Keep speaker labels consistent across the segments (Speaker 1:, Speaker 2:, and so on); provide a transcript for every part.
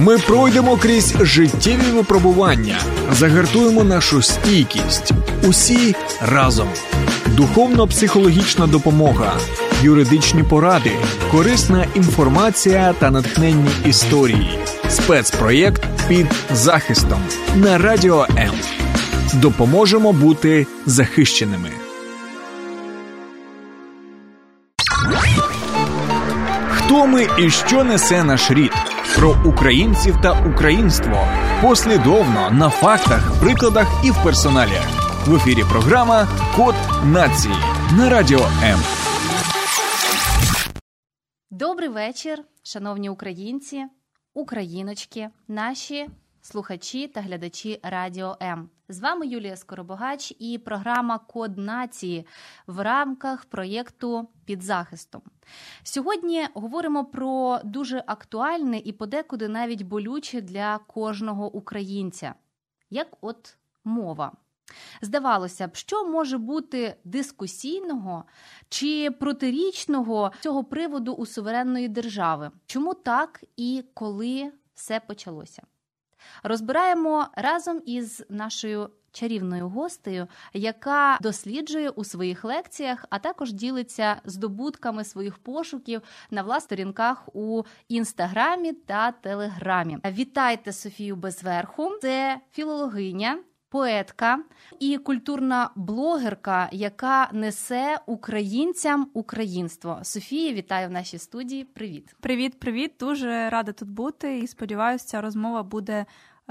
Speaker 1: Ми пройдемо крізь життєві випробування, загартуємо нашу стійкість. Усі разом. Духовно-психологічна допомога, юридичні поради, корисна інформація та натхненні історії. Спецпроєкт під захистом на радіо М. Допоможемо бути захищеними. Хто ми і що несе наш рід? Про українців та українство послідовно на фактах, прикладах і в персоналі. В ефірі програма Код нації на радіо М.
Speaker 2: Добрий вечір, шановні українці, україночки, наші слухачі та глядачі Радіо М. З вами Юлія Скоробогач і програма Код нації в рамках проєкту під захистом. Сьогодні говоримо про дуже актуальне і подекуди навіть болюче для кожного українця, як от мова. Здавалося б, що може бути дискусійного чи протирічного цього приводу у суверенної держави? Чому так і коли все почалося? Розбираємо разом із нашою чарівною гостею, яка досліджує у своїх лекціях, а також ділиться здобутками своїх пошуків на власних у інстаграмі та телеграмі. Вітайте Софію Безверху, це філологиня. Поетка і культурна блогерка, яка несе українцям українство. Софія, вітаю в нашій студії. Привіт,
Speaker 3: привіт, привіт. Дуже рада тут бути. І сподіваюся, ця розмова буде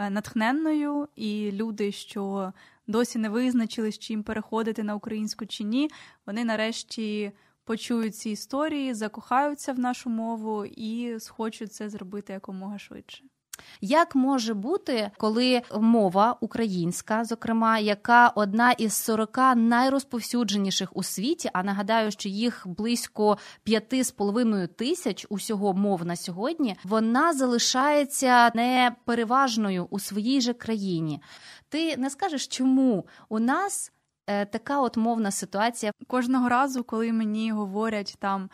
Speaker 3: натхненною. І люди, що досі не визначились, чи їм переходити на українську чи ні, вони нарешті почують ці історії, закохаються в нашу мову і схочуть це зробити якомога швидше.
Speaker 2: Як може бути, коли мова українська, зокрема, яка одна із 40 найрозповсюдженіших у світі, а нагадаю, що їх близько 5,5 тисяч усього мов на сьогодні, вона залишається непереважною у своїй же країні. Ти не скажеш, чому у нас е, така от мовна ситуація?
Speaker 3: Кожного разу, коли мені говорять там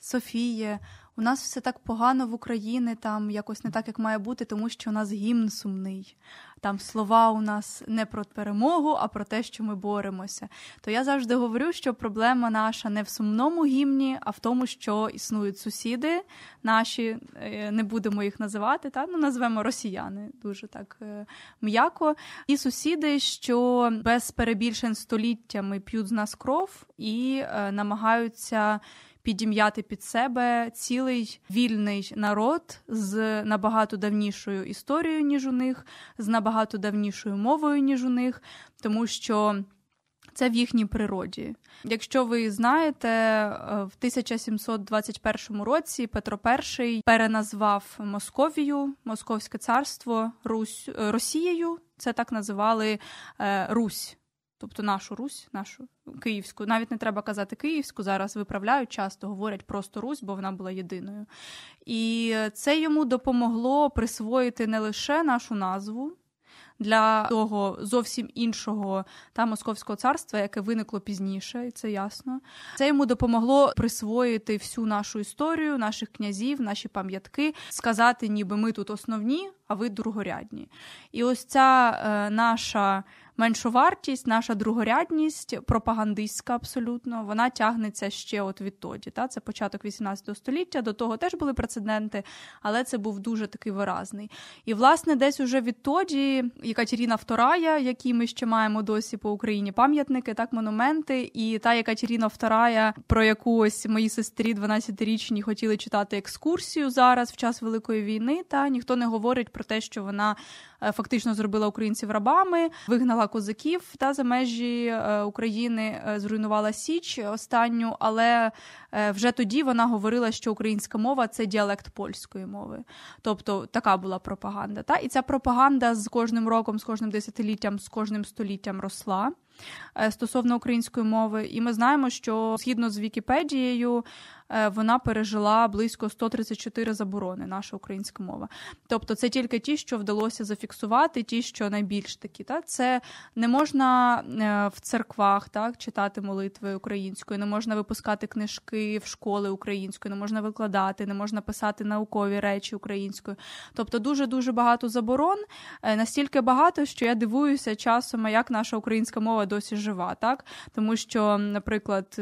Speaker 3: Софія у нас все так погано в Україні, там якось не так, як має бути, тому що у нас гімн сумний. Там слова у нас не про перемогу, а про те, що ми боремося. То я завжди говорю, що проблема наша не в сумному гімні, а в тому, що існують сусіди наші, е, не будемо їх називати, та ну назвемо росіяни дуже так е, м'яко. І сусіди, що без перебільшень століттями п'ють з нас кров і е, намагаються підім'яти під себе цілий вільний народ з набагато давнішою історією, ніж у них, з набагато давнішою мовою, ніж у них, тому що. Це в їхній природі. Якщо ви знаєте, е, в 1721 році Петро І переназвав Московію, Московське царство Русь Росією. Це так називали е, Русь тобто нашу Русь, нашу Київську. Навіть не треба казати Київську, зараз виправляють, часто говорять просто Русь, бо вона була єдиною. І це йому допомогло присвоїти не лише нашу назву. Для того зовсім іншого та московського царства, яке виникло пізніше, і це ясно. Це йому допомогло присвоїти всю нашу історію, наших князів, наші пам'ятки, сказати, ніби ми тут основні, а ви другорядні. І ось ця е, наша меншовартість, наша другорядність, пропагандистська абсолютно, вона тягнеться ще от відтоді. Та? Це початок 18 століття, до того теж були прецеденти, але це був дуже такий виразний. І, власне, десь уже відтоді Екатерина II, які ми ще маємо досі по Україні пам'ятники, так, монументи, і та Екатерина II, про яку ось мої сестрі 12-річні хотіли читати екскурсію зараз в час Великої війни, та ніхто не говорить про те, що вона фактично зробила українців рабами, вигнала козаків та за межі е, України, е, зруйнувала Січ останню, але вже тоді вона говорила, що українська мова це діалект польської мови. Тобто така була пропаганда. Та І ця пропаганда з кожним роком, з кожним десятиліттям, з кожним століттям росла. Е, стосовно української мови, і ми знаємо, що згідно з Вікіпедією. Е, вона пережила близько 134 заборони, наша українська мова. Тобто, це тільки ті, що вдалося зафіксувати, ті, що найбільш такі. Так? Це не можна е, в церквах так, читати молитви українською, не можна випускати книжки в школи українською, не можна викладати, не можна писати наукові речі українською. Тобто, дуже дуже багато заборон, настільки багато, що я дивуюся часом, як наша українська мова досі жива, так тому що, наприклад,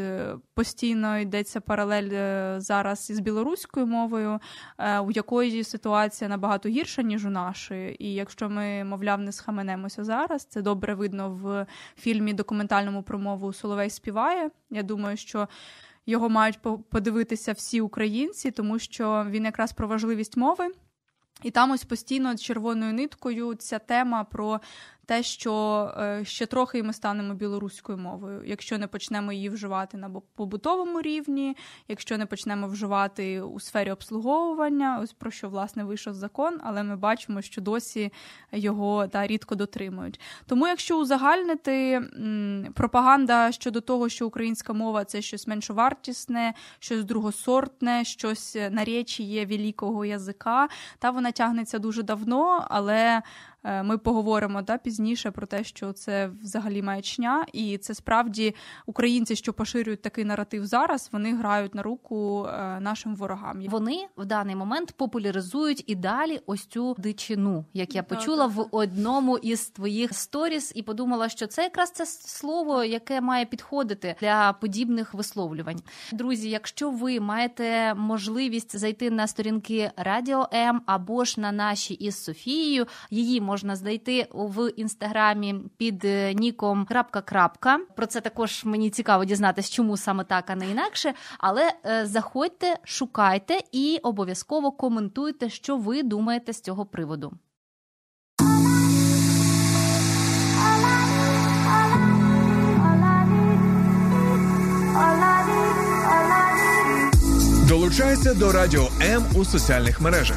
Speaker 3: постійно йдеться паралель. Е, зараз із білоруською мовою, е, у якої ситуація набагато гірша, ніж у нашої. І якщо ми, мовляв, не схаменемося зараз, це добре видно в фільмі документальному про мову Соловей співає. Я думаю, що. Його мають подивитися всі українці, тому що він якраз про важливість мови, і там ось постійно червоною ниткою ця тема про те, що е, ще трохи і ми станемо білоруською мовою, якщо не почнемо її вживати на побутовому рівні, якщо не почнемо вживати у сфері обслуговування, ось про що власне вийшов закон, але ми бачимо, що досі його та рідко дотримують. Тому, якщо узагальнити пропаганда щодо того, що українська мова це щось меншовартісне, щось другосортне, щось на речі є великого язика, та вона тягнеться дуже давно, але ми поговоримо да, пізніше про те, що це взагалі маячня, і це справді українці, що поширюють такий наратив зараз, вони грають на руку е, нашим ворогам.
Speaker 2: Вони в даний момент популяризують і далі ось цю дичину, як я почула в одному із твоїх сторіс, і подумала, що це якраз це слово, яке має підходити для подібних висловлювань. Друзі, якщо ви маєте можливість зайти на сторінки Радіо М або ж на наші із Софією, її можна знайти в інстаграмі під е, ніком крапка крапка. Про це також мені цікаво дізнатися, чому саме так, а не інакше. Але е, заходьте, шукайте і обов'язково коментуйте, що ви думаєте з цього приводу.
Speaker 1: Долучайся до Радіо М у соціальних мережах.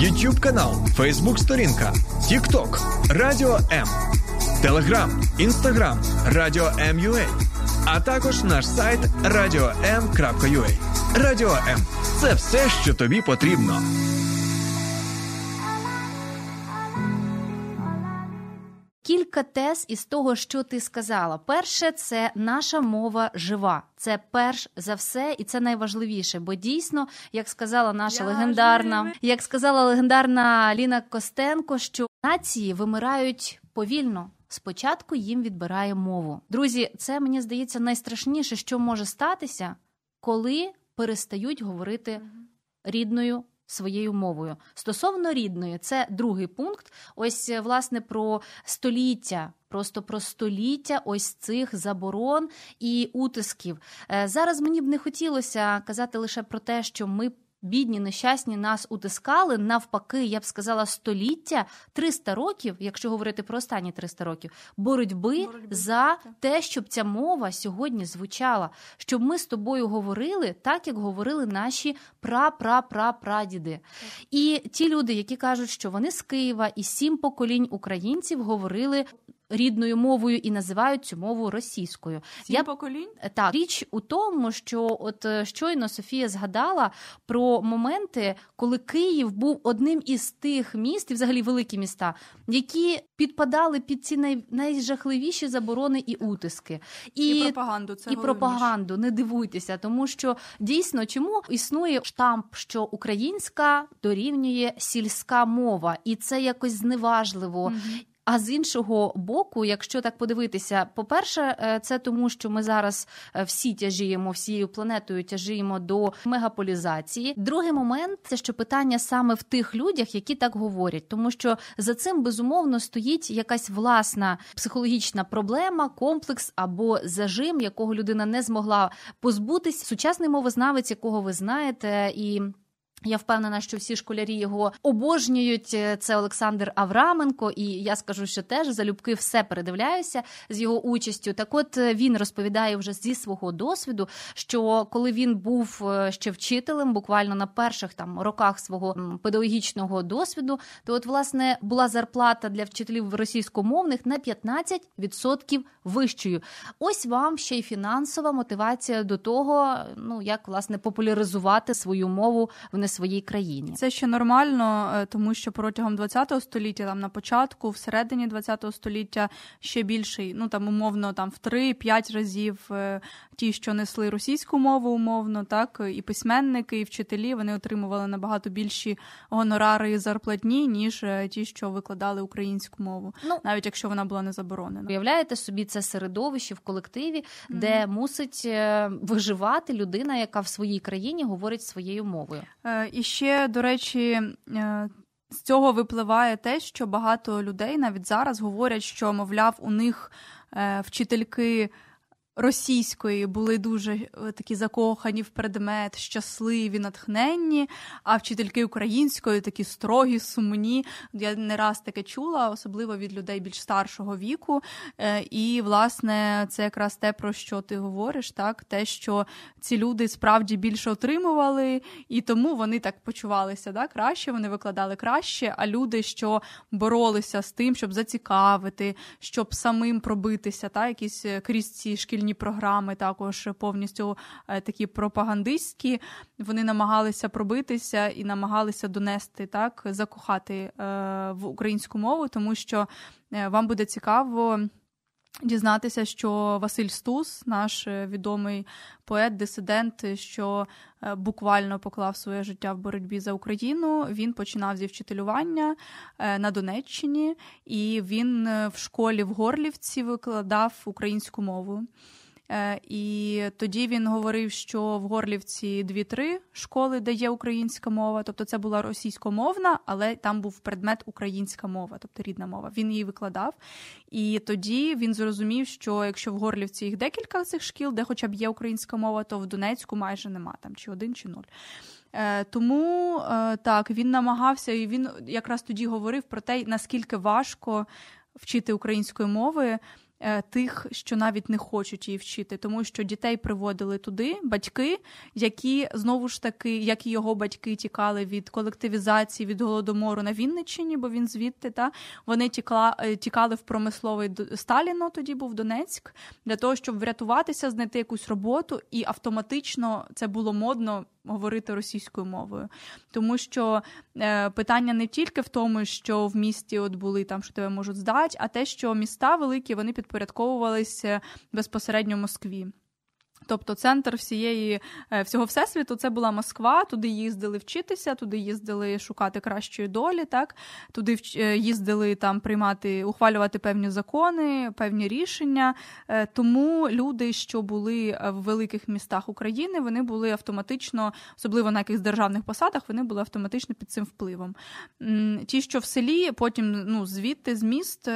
Speaker 1: YouTube канал, Facebook сторінка, TikTok, Радіо М, Телеграм, Інстаграм, Радіо М.Ю.А. а також наш сайт радіом.ua. Радіо М це все, що тобі потрібно.
Speaker 2: Кілька тез із того, що ти сказала. Перше, це наша мова жива. Це перш за все, і це найважливіше. Бо дійсно, як сказала наша Я легендарна, живе. як сказала легендарна Ліна Костенко, що нації вимирають повільно. Спочатку їм відбирає мову. Друзі, це мені здається найстрашніше, що може статися, коли перестають говорити рідною своєю мовою. Стосовно рідної, це другий пункт. Ось е, власне про століття. Просто про століття ось цих заборон і утисків. Е, зараз мені б не хотілося казати лише про те, що ми бідні, нещасні нас утискали. Навпаки, я б сказала, століття 300 років, якщо говорити про останні 300 років, боротьби, боротьби за те, щоб ця мова сьогодні звучала, щоб ми з тобою говорили так, як говорили наші пра-пра-пра-прадіди. І ті люди, які кажуть, що вони з Києва і сім поколінь українців говорили рідною мовою і називають цю мову російською.
Speaker 3: Сім Я поколінь
Speaker 2: так річ у тому, що от е, щойно Софія згадала про моменти, коли Київ був одним із тих міст, і взагалі великі міста, які підпадали під ці най... найжахливіші заборони і утиски,
Speaker 3: і, і пропаганду це
Speaker 2: і пропаганду. Не дивуйтеся, тому що дійсно чому існує штамп, що українська дорівнює сільська мова, і це якось зневажливо. Угу. А з іншого боку, якщо так подивитися, по-перше, е, це тому, що ми зараз е, всі тяжіємо, всією планетою тяжіємо до мегаполізації. Другий момент це що питання саме в тих людях, які так говорять, тому що за цим безумовно стоїть якась власна психологічна проблема, комплекс або зажим, якого людина не змогла позбутись. Сучасний мовознавець, якого ви знаєте, і Я впевнена, що всі школярі його обожнюють. Це Олександр Авраменко, і я скажу, що теж залюбки все передивляюся з його участю. Так, от е, він розповідає вже зі свого досвіду, що коли він був е, ще вчителем, буквально на перших там роках свого педагогічного досвіду, то от власне була зарплата для вчителів російськомовних на 15% вищою. Ось вам ще й фінансова мотивація до того, ну як власне популяризувати свою мову в своїй країні.
Speaker 3: Це ще нормально, е, тому що протягом ХХ століття, там на початку, всередині ХХ століття ще більший, ну там умовно там в 3-5 разів е, ті, що несли російську мову, умовно, так і письменники, і вчителі вони отримували набагато більші гонорари і зарплатні, ніж е, ті, що викладали українську мову, ну навіть якщо вона була не заборонена.
Speaker 2: Уявляєте собі це середовище в колективі, mm-hmm. де мусить виживати людина, яка в своїй країні говорить своєю мовою.
Speaker 3: І ще, до речі, е, з цього випливає те, що багато людей навіть зараз говорять, що, мовляв, у них е, вчительки російської були дуже е, такі закохані в предмет, щасливі, натхненні, а вчительки української такі строгі, сумні. Я не раз таке чула, особливо від людей більш старшого віку. Е, і, власне, це якраз те, про що ти говориш, так? Те, що ці люди справді більше отримували, і тому вони так почувалися да? краще, вони викладали краще, а люди, що боролися з тим, щоб зацікавити, щоб самим пробитися, та? якісь е, крізь ці шкільні шкільні програми, також повністю е, такі пропагандистські. Вони намагалися пробитися і намагалися донести так, закохати е, в українську мову, тому що е, вам буде цікаво. Дізнатися, що Василь Стус, наш відомий поет, дисидент, що буквально поклав своє життя в боротьбі за Україну. Він починав зі вчителювання на Донеччині, і він в школі в Горлівці викладав українську мову. Е, і тоді він говорив, що в Горлівці дві-три школи, де є українська мова, тобто це була російськомовна, але там був предмет українська мова, тобто рідна мова. Він її викладав. І тоді він зрозумів, що якщо в Горлівці їх декілька цих шкіл, де хоча б є українська мова, то в Донецьку майже нема там чи один, чи нуль. Е, тому е, так він намагався, і він якраз тоді говорив про те, наскільки важко вчити української мови. Е, тих, що навіть не хочуть її вчити, тому що дітей приводили туди батьки, які знову ж таки, як і його батьки, тікали від колективізації, від голодомору на Вінниччині, бо він звідти та вони тікла, е, тікали в промисловий Сталіно. Тоді був Донецьк, для того, щоб врятуватися, знайти якусь роботу, і автоматично це було модно говорити російською мовою, тому що е, питання не тільки в тому, що в місті от були там, що тебе можуть здати, а те, що міста великі вони підпорядковувалися безпосередньо Москві. Тобто центр всієї е, всього всесвіту це була Москва. Туди їздили вчитися, туди їздили шукати кращої долі. Так туди е, їздили там приймати, ухвалювати певні закони, певні рішення. Е, тому люди, що були в великих містах України, вони були автоматично, особливо на якихось державних посадах, вони були автоматично під цим впливом. Ті, що в селі, потім ну звідти з міст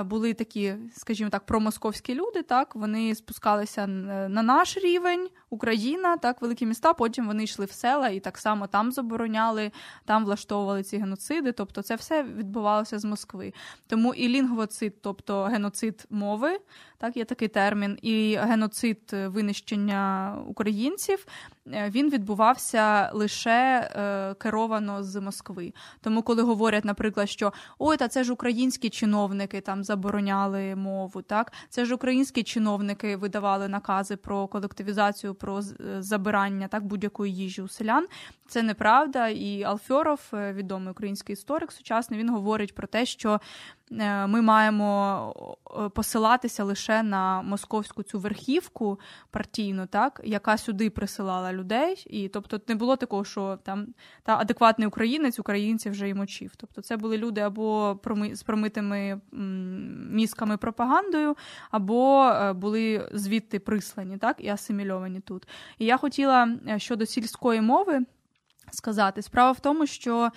Speaker 3: були такі, скажімо так, промосковські люди. Так вони спускалися на наш рівень, Україна, так, великі міста. Потім вони йшли в села і так само там забороняли, там влаштовували ці геноциди. Тобто, це все відбувалося з Москви. Тому і лінгвоцид, тобто геноцид мови, так є такий термін, і геноцид винищення українців. Е, він відбувався лише е, керовано з Москви. Тому, коли говорять, наприклад, що ой, та це ж українські чиновники там забороняли мову, так це ж українські чиновники видавали накази про колективізацію, про е, забирання так будь-якої їжі у селян. Це неправда. І Алфьоров, е, відомий український історик, сучасний, він говорить про те, що ми маємо посилатися лише на московську цю верхівку партійну, так яка сюди присилала людей, і тобто не було такого, що там та адекватний українець українців вже й мочив. Тобто, це були люди або з промитими мізками пропагандою, або е, були звідти прислані, так і асимільовані тут. І я хотіла е, щодо сільської мови сказати, справа в тому, що.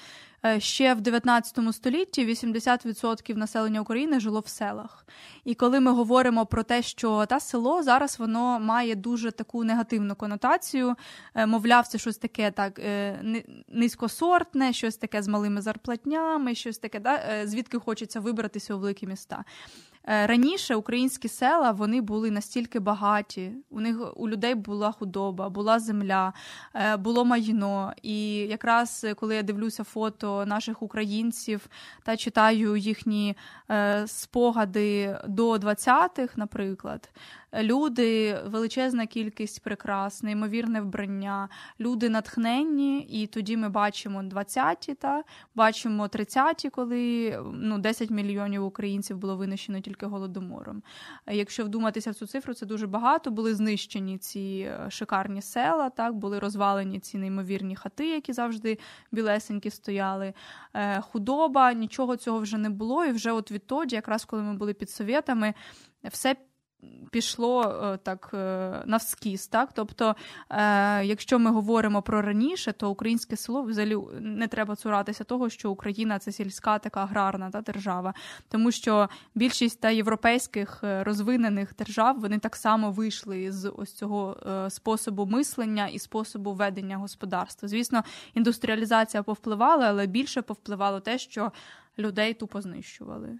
Speaker 3: Е, ще в 19 столітті 80% населення України жило в селах. І коли ми говоримо про те, що та село зараз воно має дуже таку негативну конотацію, е, мовляв, це щось таке так низькосортне, щось таке з малими зарплатнями, щось таке, да, звідки хочеться вибратися у великі міста. Е, раніше українські села вони були настільки багаті. У них у людей була худоба, була земля, е, було майно. І якраз е, коли я дивлюся фото наших українців та читаю їхні спогади до 20-х, наприклад, люди, величезна кількість прикрас, неймовірне вбрання, люди натхненні, і тоді ми бачимо 20-ті, та бачимо 30-ті, коли ну, 10 мільйонів українців було винищено тільки голодомором. Якщо вдуматися в цю цифру, це дуже багато. Були знищені ці е, шикарні села, так були розвалені ці неймовірні хати, які завжди білесенькі стояли. Е, худоба, нічого цього вже не було. І вже от відтоді, якраз коли ми були під совєтами, все пішло е, так е, навскіз. Так? Тобто, е, якщо ми говоримо про раніше, то українське село взагалі не треба цуратися того, що Україна це сільська така аграрна та держава, тому що більшість та європейських розвинених держав вони так само вийшли з ось цього способу мислення і способу ведення господарства. Звісно, індустріалізація повпливала, але більше повпливало те, що людей тупо знищували.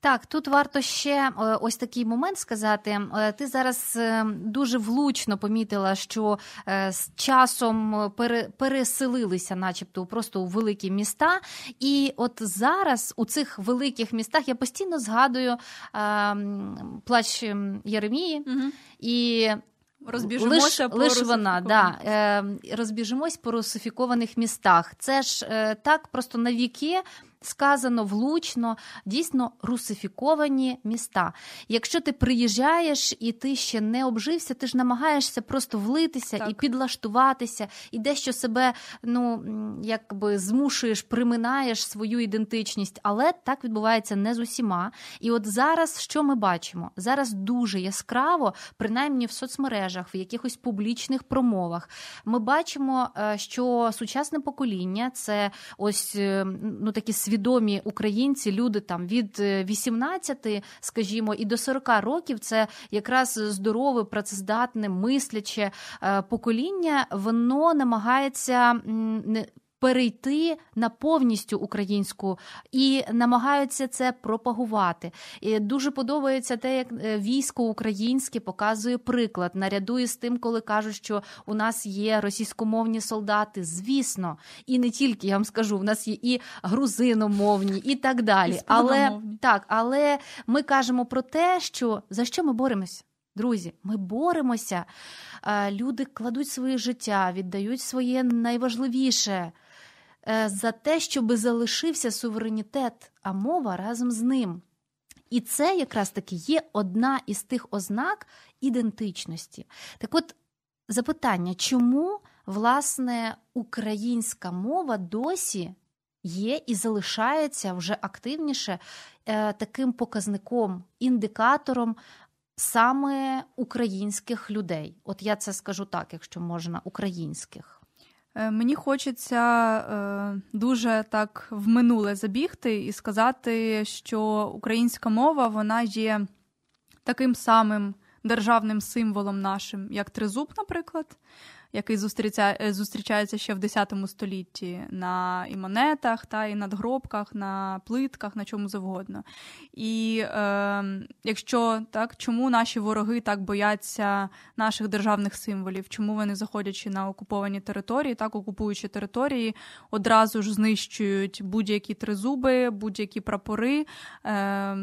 Speaker 2: Так, тут варто ще е, ось такий момент сказати. Е, ти зараз е, дуже влучно помітила, що з часом переселилися, начебто, просто у великі міста. І от зараз у цих великих містах я постійно згадую плач Єремії угу. і.
Speaker 3: Розбіжимося лиш, по лиш
Speaker 2: вона, да, е, розбіжимось по русифікованих містах. Це ж е, так просто на віки сказано влучно, дійсно русифіковані міста. Якщо ти приїжджаєш і ти ще не обжився, ти ж намагаєшся просто влитися так. і підлаштуватися, і дещо себе ну якби змушуєш, приминаєш свою ідентичність, але так відбувається не з усіма. І от зараз що ми бачимо? Зараз дуже яскраво, принаймні в соцмережах, в якихось публічних промовах, ми бачимо, е, що сучасне покоління це ось е, ну такі свідомі українці, люди там від 18, е, скажімо, і до 40 років це якраз здорове, працездатне, мисляче е, покоління, воно намагається не перейти на повністю українську і намагаються це пропагувати. І Дуже подобається те, як е, військо українське показує приклад, наряду із тим, коли кажуть, що у нас є російськомовні солдати. Звісно, і не тільки я вам скажу, у нас є і грузиномовні, і так далі. І але так, але ми кажемо про те, що за що ми боремось. Друзі, ми боремося. Е, люди кладуть своє життя, віддають своє найважливіше. Е, за те, щоб залишився суверенітет, а мова разом з ним. І це якраз таки є одна із тих ознак ідентичності. Так от запитання, чому власне українська мова досі є і залишається вже активніше е, таким показником, індикатором саме українських людей? От я це скажу так, якщо можна, українських.
Speaker 3: Е, мені хочеться е, дуже так в минуле забігти і сказати, що українська мова вона є таким самим державним символом нашим, як тризуб, наприклад який е, зустрічається ще в 10 столітті на і монетах, та і надгробках, на плитках, на чому завгодно. І е, якщо так, чому наші вороги так бояться наших державних символів? Чому вони, заходячи на окуповані території, так окупуючи території, одразу ж знищують будь-які тризуби, будь-які прапори? Е,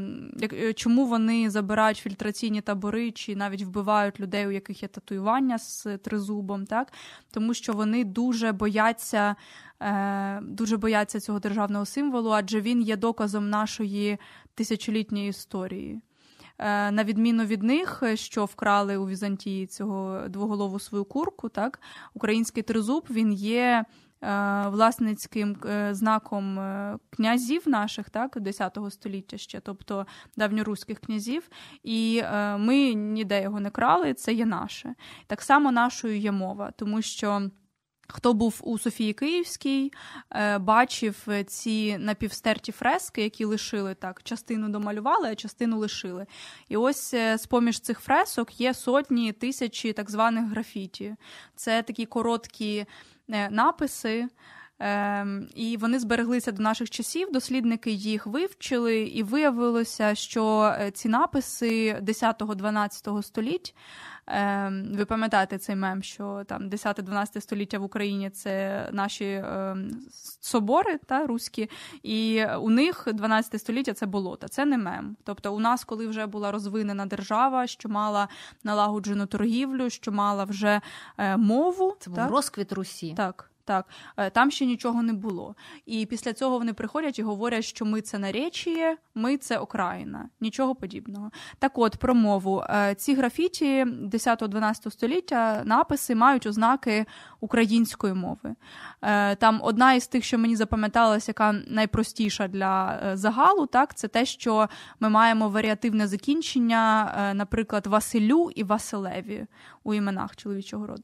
Speaker 3: Чому вони забирають фільтраційні табори чи навіть вбивають людей, у яких є татуювання з тризубом? Так тому що вони дуже бояться. Е, дуже бояться цього державного символу, адже він є доказом нашої тисячолітньої історії. Е, на відміну від них, що вкрали у Візантії цього двоголову свою курку, так український тризуб він є. Е, власницьким знаком князів наших, так, 10 століття ще, тобто давньоруських князів, і ми ніде його не крали, це є наше. Так само нашою є мова, тому що. Хто був у Софії Київській, е, бачив ці напівстерті фрески, які лишили так, частину домалювали, а частину лишили. І ось е, з поміж цих фресок є сотні тисячі так званих графіті. Це такі короткі е, написи. Ем, і вони збереглися до наших часів. Дослідники їх вивчили, і виявилося, що ці написи 10-12 століть. Ем, ви пам'ятаєте цей мем, що там 10-12 століття в Україні це наші ем, собори та руські, і у них 12 століття це болото. Це не мем. Тобто, у нас, коли вже була розвинена держава, що мала налагоджену торгівлю, що мала вже е, мову,
Speaker 2: це був розквіт Русі.
Speaker 3: Так. Так, е, там ще нічого не було. І після цього вони приходять і говорять, що ми це наречіє, ми це Окраїна, нічого подібного. Так, от про мову е, ці графіті 10-12 століття написи мають ознаки української мови. Е, там одна із тих, що мені запам'яталася, яка найпростіша для загалу, так це те, що ми маємо варіативне закінчення, наприклад, Василю і Василеві у іменах чоловічого роду.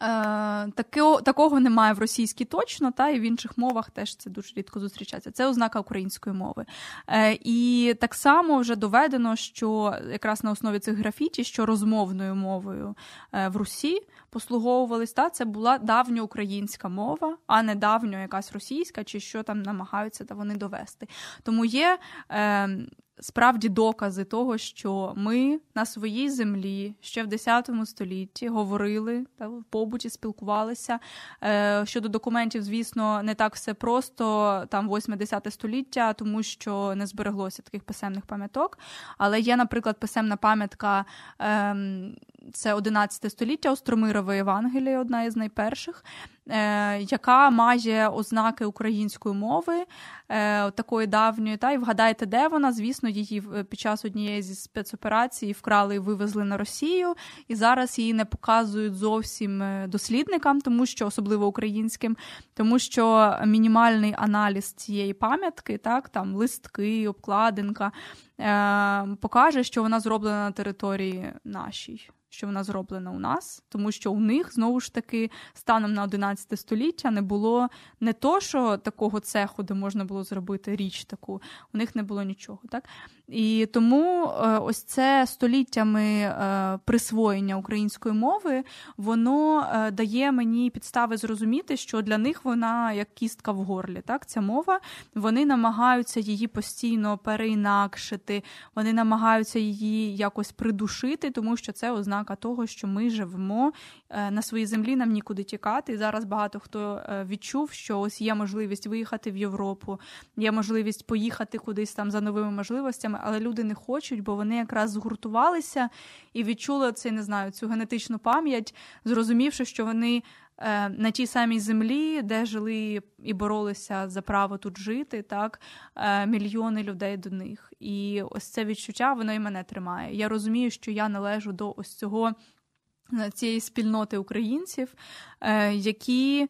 Speaker 3: Е, Такого такого немає в російській точно, та і в інших мовах теж це дуже рідко зустрічається. Це ознака української мови. Е, І так само вже доведено, що якраз на основі цих графіті, що розмовною мовою е, в Русі послуговувались, та це була давньоукраїнська мова, а не давньо якась російська, чи що там намагаються та вони довести. Тому є. Справді докази того, що ми на своїй землі ще в 10 столітті говорили та в побуті, спілкувалися. Е, щодо документів, звісно, не так все просто там 8-10 століття, тому що не збереглося таких писемних пам'яток. Але є, наприклад, писемна пам'ятка. Ем, це 11 століття Остромирове Євангеліє, одна із найперших, яка має ознаки української мови, е, такої давньої. Та, І вгадайте, де вона? Звісно, її під час однієї зі спецоперацій вкрали і вивезли на Росію, і зараз її не показують зовсім е, дослідникам, тому що особливо українським, тому що мінімальний аналіз цієї пам'ятки, так, там листки, обкладинка, покаже, що вона зроблена на території нашій що вона зроблена у нас, тому що у них знову ж таки станом на 11 століття не було не то, що такого цеху, де можна було зробити річ таку, у них не було нічого. так? І тому е, ось це століттями е, присвоєння української мови, воно е, дає мені підстави зрозуміти, що для них вона як кістка в горлі. Так, ця мова, вони намагаються її постійно переінакшити, вони намагаються її якось придушити, тому що це ознака того, що ми живемо на своїй землі, нам нікуди тікати. І зараз багато хто відчув, що ось є можливість виїхати в Європу, є можливість поїхати кудись там за новими можливостями але люди не хочуть, бо вони якраз згуртувалися і відчули це, не знаю, цю генетичну пам'ять, зрозумівши, що вони. Е, на тій самій землі, де жили і боролися за право тут жити, так е, мільйони людей до них. І ось це відчуття воно і мене тримає. Я розумію, що я належу до ось цього е, цієї спільноти українців, які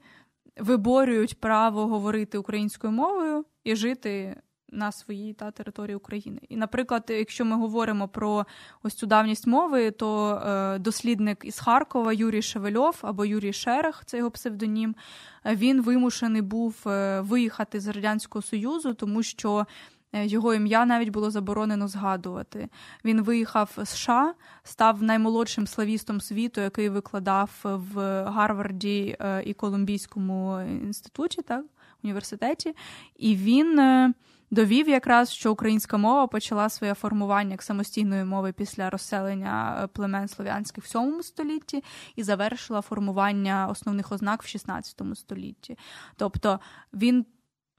Speaker 3: виборюють право говорити українською мовою і жити на своїй та території України. І, наприклад, якщо ми говоримо про ось цю давність мови, то е, дослідник із Харкова Юрій Шевельов або Юрій Шерех, це його псевдонім, він вимушений був е, виїхати з радянського союзу, тому що. Е, його ім'я навіть було заборонено згадувати. Він виїхав з США, став наймолодшим славістом світу, який викладав в Гарварді е, і Колумбійському інституті, так, університеті. І він довів якраз, що українська мова почала своє формування як самостійної мови після розселення е, племен слов'янських в 7 столітті і завершила формування основних ознак в 16 столітті. Тобто він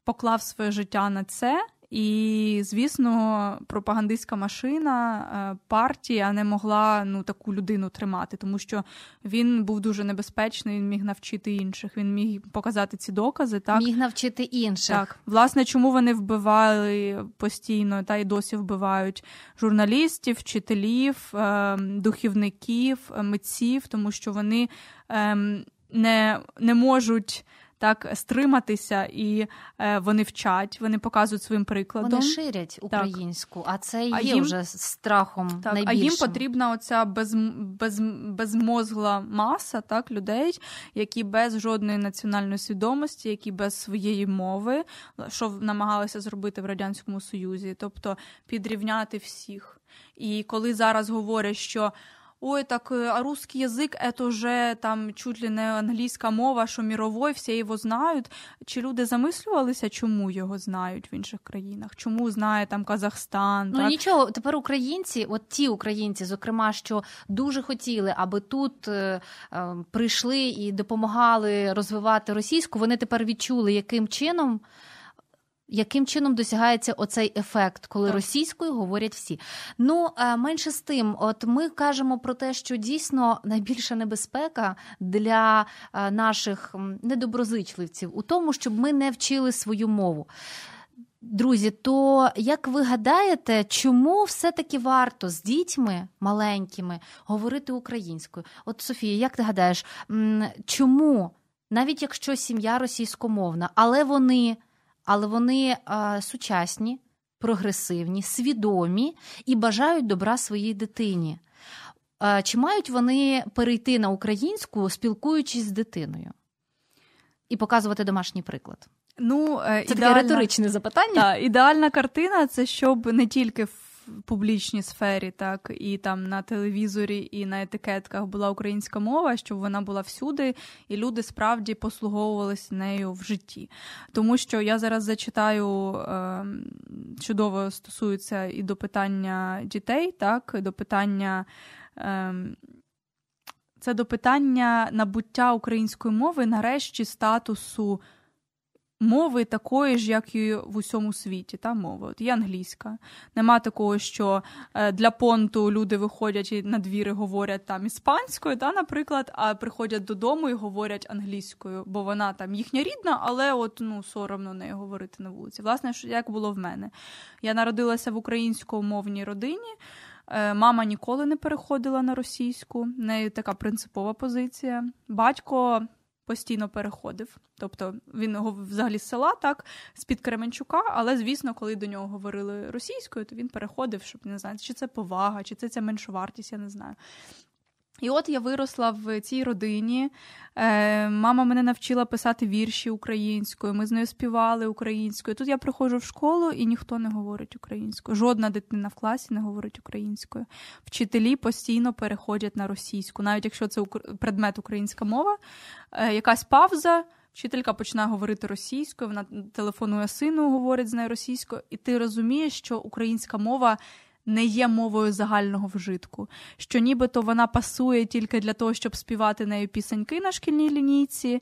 Speaker 3: поклав своє життя на це. І, звісно, пропагандистська машина е, партія не могла ну, таку людину тримати, тому що він був дуже небезпечний, він міг навчити інших, він міг показати ці докази. Так?
Speaker 2: Міг навчити інших.
Speaker 3: Так, власне, чому вони вбивали постійно та й досі вбивають журналістів, вчителів, ем, духівників, митців, тому що вони ем, не, не можуть так стриматися, і е, вони вчать, вони показують своїм прикладом.
Speaker 2: Вони ширять українську, так. а це є а їм, вже страхом.
Speaker 3: Так,
Speaker 2: найбільшим.
Speaker 3: А їм потрібна оця без, без, безмозгла маса так, людей, які без жодної національної свідомості, які без своєї мови, що намагалися зробити в радянському союзі, тобто підрівняти всіх. І коли зараз говорять, що ой, так, э, а русский язик это вже там чуть ли не англійська мова, що міровой, всі його знають. Чи люди замислювалися, чому його знають в інших країнах? Чому знає там Казахстан?
Speaker 2: Ну
Speaker 3: так?
Speaker 2: нічого, тепер українці, от ті українці, зокрема, що дуже хотіли, аби тут е, е, прийшли і допомагали розвивати російську, вони тепер відчули, яким чином яким чином досягається оцей ефект, коли так. російською говорять всі? Ну е, менше з тим, от ми кажемо про те, що дійсно найбільша небезпека для е, наших недоброзичливців у тому, щоб ми не вчили свою мову. Друзі, то як ви гадаєте, чому все-таки варто з дітьми маленькими говорити українською? От Софія, як ти гадаєш, чому навіть якщо сім'я російськомовна, але вони але вони а, сучасні, прогресивні, свідомі і бажають добра своїй дитині. А, чи мають вони перейти на українську, спілкуючись з дитиною, і показувати домашній приклад?
Speaker 3: Ну,
Speaker 2: е, Це ідеальна... таке риторичне запитання.
Speaker 3: Та, Ідеальна картина це щоб не тільки в публічній сфері, так і там на телевізорі, і на етикетках була українська мова, щоб вона була всюди, і люди справді послуговувалися нею в житті. Тому що я зараз зачитаю е, чудово стосується і до питання дітей, так, і до питання. Е, це до питання набуття української мови нарешті статусу мови такої ж, як і в усьому світі. Та мова. От Є англійська. Нема такого, що е, для понту люди виходять і на двіри говорять там іспанською, та, наприклад, а приходять додому і говорять англійською, бо вона там їхня рідна, але от ну соромно нею говорити на вулиці. Власне, як було в мене. Я народилася в українськомовній родині. Е, мама ніколи не переходила на російську, в неї така принципова позиція. Батько постійно переходив. Тобто він взагалі з села, так, з-під Кременчука, але, звісно, коли до нього говорили російською, то він переходив, щоб не знаю, чи це повага, чи це ця меншовартість, я не знаю. І от я виросла в цій родині. Е, Мама мене навчила писати вірші українською. Ми з нею співали українською. Тут я приходжу в школу і ніхто не говорить українською. Жодна дитина в класі не говорить українською. Вчителі постійно переходять на російську, навіть якщо це предмет українська мова, е, якась павза. Вчителька починає говорити російською, вона телефонує сину, говорить з нею російською, і ти розумієш, що українська мова не є мовою загального вжитку, що нібито вона пасує тільки для того, щоб співати нею пісеньки на шкільній лінійці.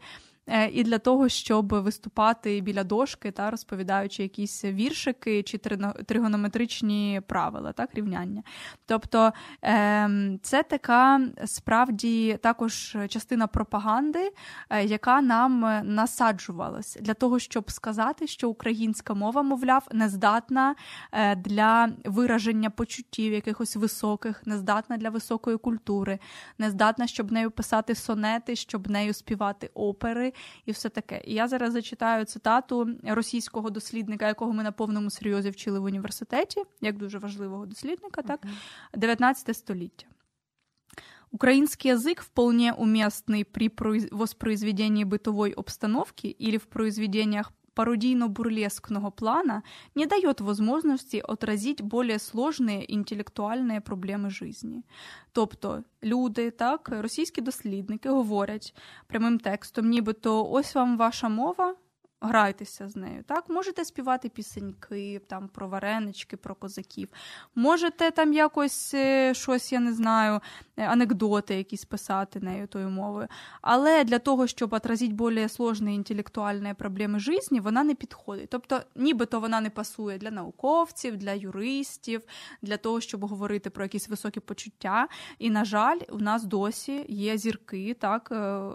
Speaker 3: Е, і для того, щоб виступати біля дошки та розповідаючи якісь віршики чи тригонометричні правила, так, рівняння. Тобто ем, це така справді також частина пропаганди, е, яка нам насаджувалась для того, щоб сказати, що українська мова, мовляв, не здатна е, для вираження почуттів якихось високих, не здатна для високої культури, не здатна, щоб нею писати сонети, щоб нею співати опери і все таке. І я зараз зачитаю цитату російського дослідника, якого ми на повному серйозі вчили в університеті, як дуже важливого дослідника, так 19 століття. Украинский язык вполне уместный при воспроизведении бытовой обстановки или в произведениях пародийно-бурлескного плана не дает возможности отразить более сложные інтелектуальні проблеми жизни. Тобто люди, так, російські дослідники говорять прямим текстом, нібито ось вам ваша мова. Грайтеся з нею. Так, можете співати пісеньки там про варенички, про козаків. Можете там якось е, щось, я не знаю, е, анекдоти якісь писати нею тою мовою. Але для того, щоб отразити більш сложні інтелектуальні проблеми житті, вона не підходить. Тобто, нібито вона не пасує для науковців, для юристів, для того, щоб говорити про якісь високі почуття. І, на жаль, у нас досі є зірки. Так, е,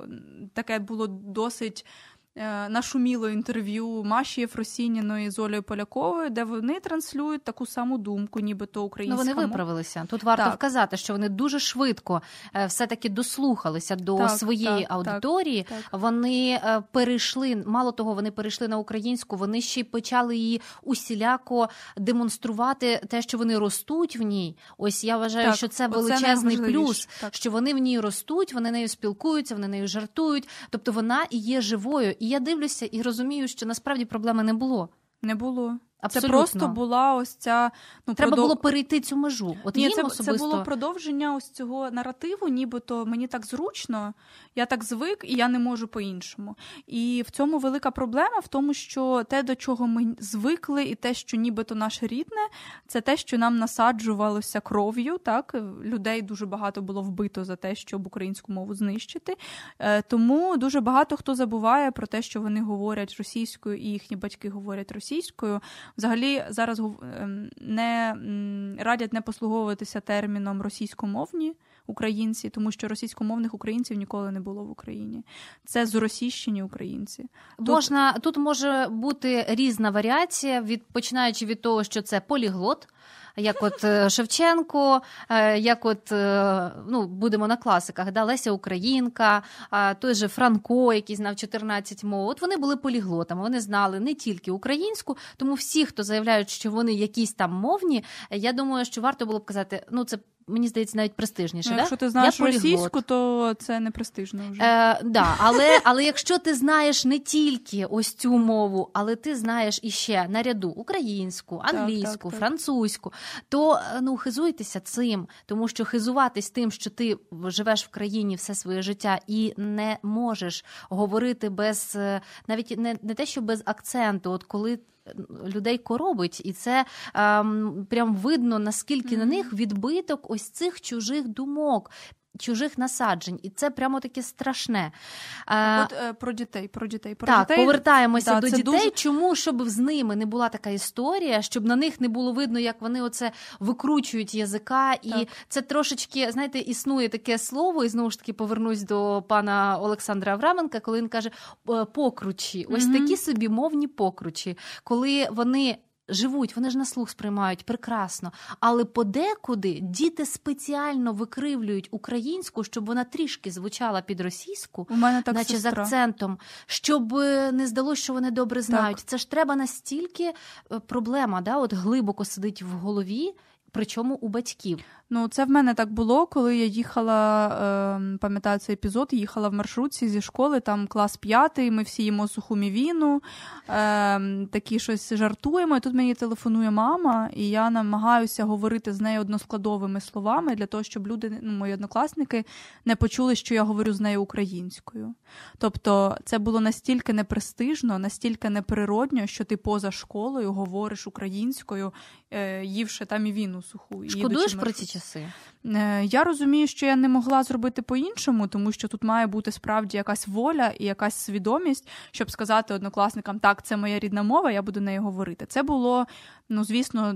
Speaker 3: таке було досить. Е, нашуміло інтерв'ю Маші Єфросініної з Олею Поляковою, де вони транслюють таку саму думку, нібито українська
Speaker 2: Ну, вони виправилися. Тут варто
Speaker 3: так.
Speaker 2: вказати, що вони дуже швидко е, все-таки дослухалися до так, своєї
Speaker 3: так,
Speaker 2: аудиторії. Вони е, перейшли, мало того, вони перейшли на українську, вони ще й почали її усіляко демонструвати те, що вони ростуть в ній. Ось я вважаю, що це величезний плюс, що вони в ній ростуть, вони нею спілкуються, вони нею жартують. Тобто вона і є живою. І я дивлюся і розумію, що насправді проблеми не було.
Speaker 3: Не було. Абсолютно. Це просто була ось ця
Speaker 2: ну треба продов... було перейти цю межу. От
Speaker 3: Ні,
Speaker 2: їм
Speaker 3: це,
Speaker 2: особисто...
Speaker 3: це було продовження ось цього наративу, нібито мені так зручно, я так звик, і я не можу по-іншому. І в цьому велика проблема в тому, що те, до чого ми звикли, і те, що нібито наше рідне, це те, що нам насаджувалося кров'ю. Так людей дуже багато було вбито за те, щоб українську мову знищити. Е, тому дуже багато хто забуває про те, що вони говорять російською, і їхні батьки говорять російською. Взагалі зараз ем, не радять не послуговуватися терміном російськомовні українці, тому що російськомовних українців ніколи не було в Україні. Це зросійщені українці.
Speaker 2: Тут... Можна тут може бути різна варіація, від починаючи від того, що це поліглот як от е, Шевченко, е, як от е, ну, будемо на класиках, да, Леся Українка, той же Франко, який знав 14 мов. От вони були поліглотами, вони знали не тільки українську, тому всі, хто заявляють, що вони якісь там мовні, я думаю, що варто було б казати, ну це мені здається, навіть престижніше. Ну,
Speaker 3: якщо ти знаєш російську, то це не престижно вже.
Speaker 2: Е, да, Але але якщо ти знаєш не тільки ось цю мову, але ти знаєш іще наряду українську, англійську, так, так, так. французьку, то е, ну хизуйтеся цим, тому що хизуватись тим, що ти живеш в країні все своє життя і не можеш говорити без е, навіть не, не те, що без акценту, от коли людей коробить, і це ем, прям видно, наскільки mm-hmm. на них відбиток ось цих чужих думок. Чужих насаджень, і це прямо таке страшне.
Speaker 3: От е, про дітей. Про дітей про
Speaker 2: так,
Speaker 3: дітей.
Speaker 2: повертаємося да, до дітей. Дуже... Чому щоб з ними не була така історія, щоб на них не було видно, як вони оце викручують язика, і так. це трошечки, знаєте, існує таке слово, і знову ж таки повернусь до пана Олександра Авраменка, коли він каже «Е, покручі. Ось mm такі собі мовні покручі, коли вони живуть, вони ж на слух сприймають прекрасно. Але подекуди діти спеціально викривлюють українську, щоб вона трішки звучала під російську,
Speaker 3: У мене так
Speaker 2: наче
Speaker 3: сестра.
Speaker 2: з акцентом, щоб е, не здалося, що вони добре знають. Так. Це ж треба настільки е, проблема, да, от глибоко сидить в голові, причому у батьків.
Speaker 3: Ну, це в мене так було, коли я їхала, е, пам'ятаю цей епізод, їхала в маршрутці зі школи, там клас п'ятий, ми всі їмо суху мівіну, е, такі щось жартуємо. І тут мені телефонує мама, і я намагаюся говорити з нею односкладовими словами для того, щоб люди, ну, мої однокласники, не почули, що я говорю з нею українською. Тобто, це було настільки непрестижно, настільки неприродньо, що ти поза школою говориш українською, е, ївши там мівіну суху.
Speaker 2: Шкодуєш про ці часи?
Speaker 3: Е, я розумію, що я не могла зробити по-іншому, тому що тут має бути справді якась воля і якась свідомість, щоб сказати однокласникам, так, це моя рідна мова, я буду нею говорити. Це було, ну звісно,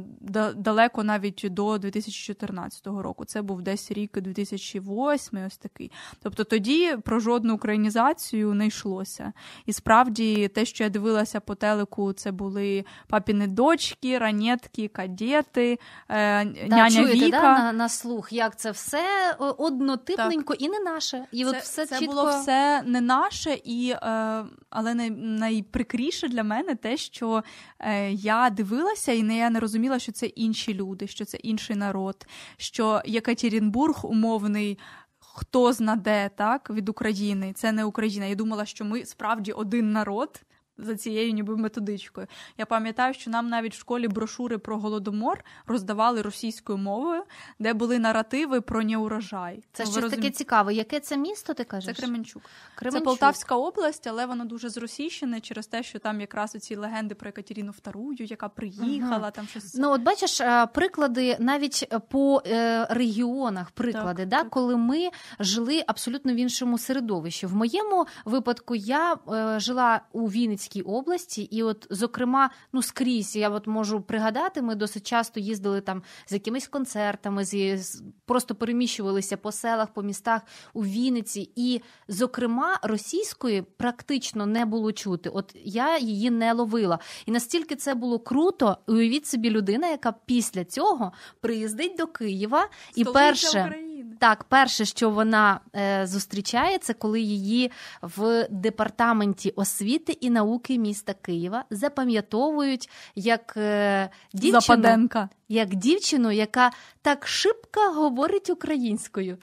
Speaker 3: далеко навіть до 2014 року. Це був десь рік 2008, ось такий. Тобто тоді про жодну українізацію не йшлося. І справді, те, що я дивилася по телеку, це були папіни дочки, ранетки, кадети, е, няня
Speaker 2: чуєте,
Speaker 3: Віка.
Speaker 2: Да, на, на слух, як це все однотипненько так. і не наше. І
Speaker 3: це,
Speaker 2: от все
Speaker 3: це
Speaker 2: чітко...
Speaker 3: було все не наше, і, е, але най, найприкріше для мене те, що е, я дивилася і не я не розуміла, що це інші люди, що це інший народ, що Єкатерінбург умовний. Хто знаде так від України? Це не Україна. Я думала, що ми справді один народ, за цією ніби методичкою. Я пам'ятаю, що нам навіть в школі брошури про голодомор роздавали російською мовою, де були наративи про неурожай.
Speaker 2: Це
Speaker 3: Ну,
Speaker 2: щось
Speaker 3: ви
Speaker 2: таке цікаве. Яке це місто? Ти кажеш?
Speaker 3: Це Кременчук.
Speaker 2: Кременчук.
Speaker 3: Це Полтавська область, але воно дуже зросійщене через те, що там якраз оці легенди про Екатерину II, яка приїхала,
Speaker 2: Ага.
Speaker 3: там щось.
Speaker 2: Ну, от бачиш, е, приклади навіть е, по е, регіонах, приклади,
Speaker 3: Так,
Speaker 2: да,
Speaker 3: так.
Speaker 2: коли ми жили абсолютно в іншому середовищі. В моєму випадку я жила у Вінницькій області, і, от, зокрема, ну скрізь я от можу пригадати, ми досить часто їздили там з якимись концертами, з, з- просто переміщувалися по селах, по містах у Вінниці. І, зокрема, російської практично не було чути. От я її не ловила. І настільки це було круто, уявіть собі людина, яка після цього приїздить до Києва, і
Speaker 3: Столиця
Speaker 2: перше.
Speaker 3: України.
Speaker 2: Так, перше, що вона е, зустрічає, це коли її в департаменті освіти і науки міста Києва запам'ятовують як е, дівчину,
Speaker 3: Западенка.
Speaker 2: як дівчину, яка так шибко говорить українською.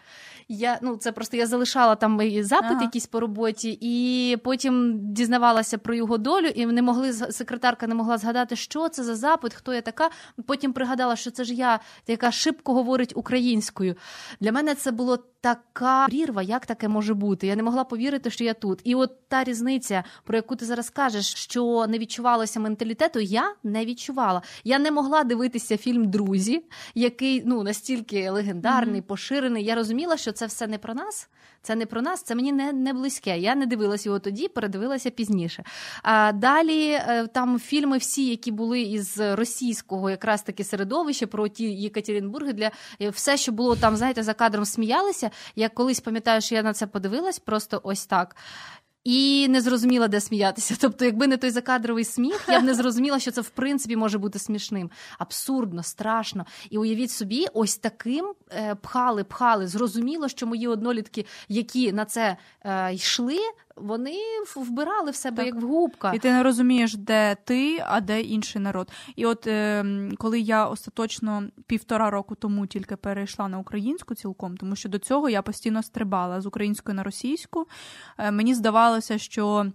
Speaker 2: Я, ну, це просто я залишала там запит
Speaker 3: Ага.
Speaker 2: якийсь по роботі, і потім дізнавалася про його долю, і не могли секретарка не могла згадати, що це за запит, хто я така. Потім пригадала, що це ж я, яка шибко говорить українською. Для мене це було така прірва, як таке може бути. Я не могла повірити, що я тут. І от та різниця, про яку ти зараз кажеш, що не відчувалося менталітету, я не відчувала. Я не могла дивитися фільм Друзі, який ну настільки легендарний, поширений. Я розуміла, що це все не про нас. Це не про нас, це мені не, не близьке. Я не дивилася його тоді, передивилася пізніше. А далі е, там фільми, всі, які були із російського якраз таки середовища про ті Єкатеринбурги, для е, все, що було там, знаєте, за кадром сміялися. Я колись пам'ятаю, що я на це подивилась, просто ось так. І не зрозуміла, де сміятися. Тобто, якби не той закадровий сміх, я б не зрозуміла, що це в принципі може бути смішним. Абсурдно, страшно. І уявіть собі, ось таким е, пхали, пхали. Зрозуміло, що мої однолітки, які на це е, йшли, вони вбирали в себе
Speaker 3: Так.
Speaker 2: як в губка.
Speaker 3: І ти не розумієш, де ти, а де інший народ. І от е, коли я остаточно півтора року тому тільки перейшла на українську цілком, тому що до цього я постійно стрибала з української на російську, е, мені здавалося, що.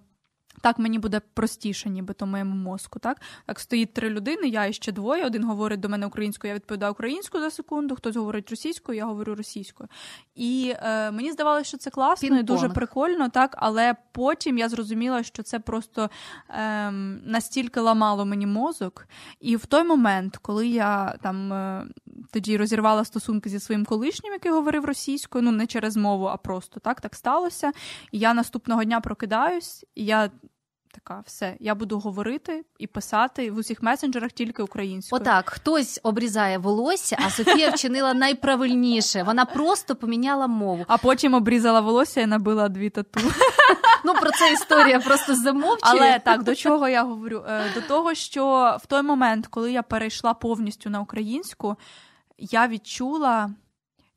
Speaker 3: Так мені буде простіше, нібито моєму мозку. Так так стоїть три людини, я і ще двоє. Один говорить до мене українською, я відповідаю українською за секунду. Хтось говорить російською, я говорю російською. І е, мені здавалося, що це класно і дуже прикольно, так. Але потім я зрозуміла, що це просто ем, настільки ламало мені мозок. І в той момент, коли я там е, тоді розірвала стосунки зі своїм колишнім, який говорив російською, ну не через мову, а просто так, так сталося. І я наступного дня прокидаюсь, і я. Така, все, я буду говорити і писати в усіх месенджерах тільки українською.
Speaker 2: Отак, хтось обрізає волосся, а Софія вчинила найправильніше. Вона просто поміняла мову.
Speaker 3: А потім обрізала волосся і набила дві тату.
Speaker 2: Ну про це історія просто замовчує.
Speaker 3: Але так, до чого я говорю? Е, До того, що в той момент, коли я перейшла повністю на українську, я відчула.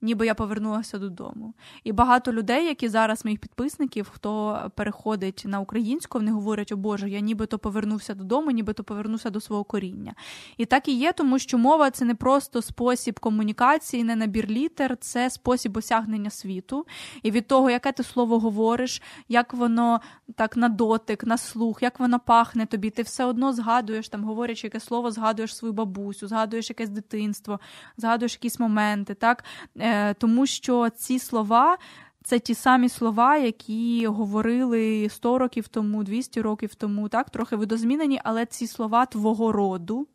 Speaker 3: Ніби я повернулася додому. І багато людей, які зараз моїх підписників, хто переходить на українську, вони говорять: о Боже, я нібито повернувся додому, нібито повернувся до свого коріння. І так і є, тому що мова це не просто спосіб комунікації, не набір літер, це спосіб осягнення світу. І від того, яке ти слово говориш, як воно так на дотик, на слух, як воно пахне тобі, ти все одно згадуєш, там говорячи яке слово, згадуєш свою бабусю, згадуєш якесь дитинство, згадуєш якісь моменти, так? Е, тому що ці слова. Це ті самі слова, які говорили 100 років тому, 200 років тому, так, трохи видозмінені, але ці слова твого роду.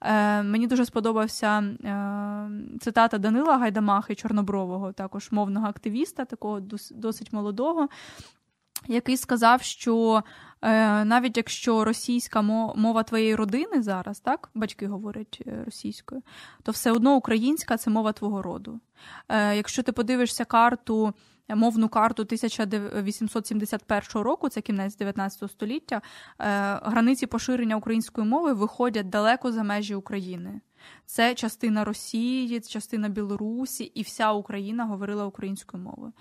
Speaker 3: Е, мені дуже сподобався е, цитата Данила Гайдамахи Чорнобрового, також мовного активіста, такого досить молодого, який сказав, що е, навіть якщо російська мова твоєї родини зараз, так, батьки говорять е, російською, то все одно українська це мова твого роду. Е, якщо ти подивишся карту, мовну карту 1871 року, це кінець 19 століття, е, границі поширення української мови виходять далеко за межі України. Це частина Росії, частина Білорусі, і вся Україна говорила українською мовою.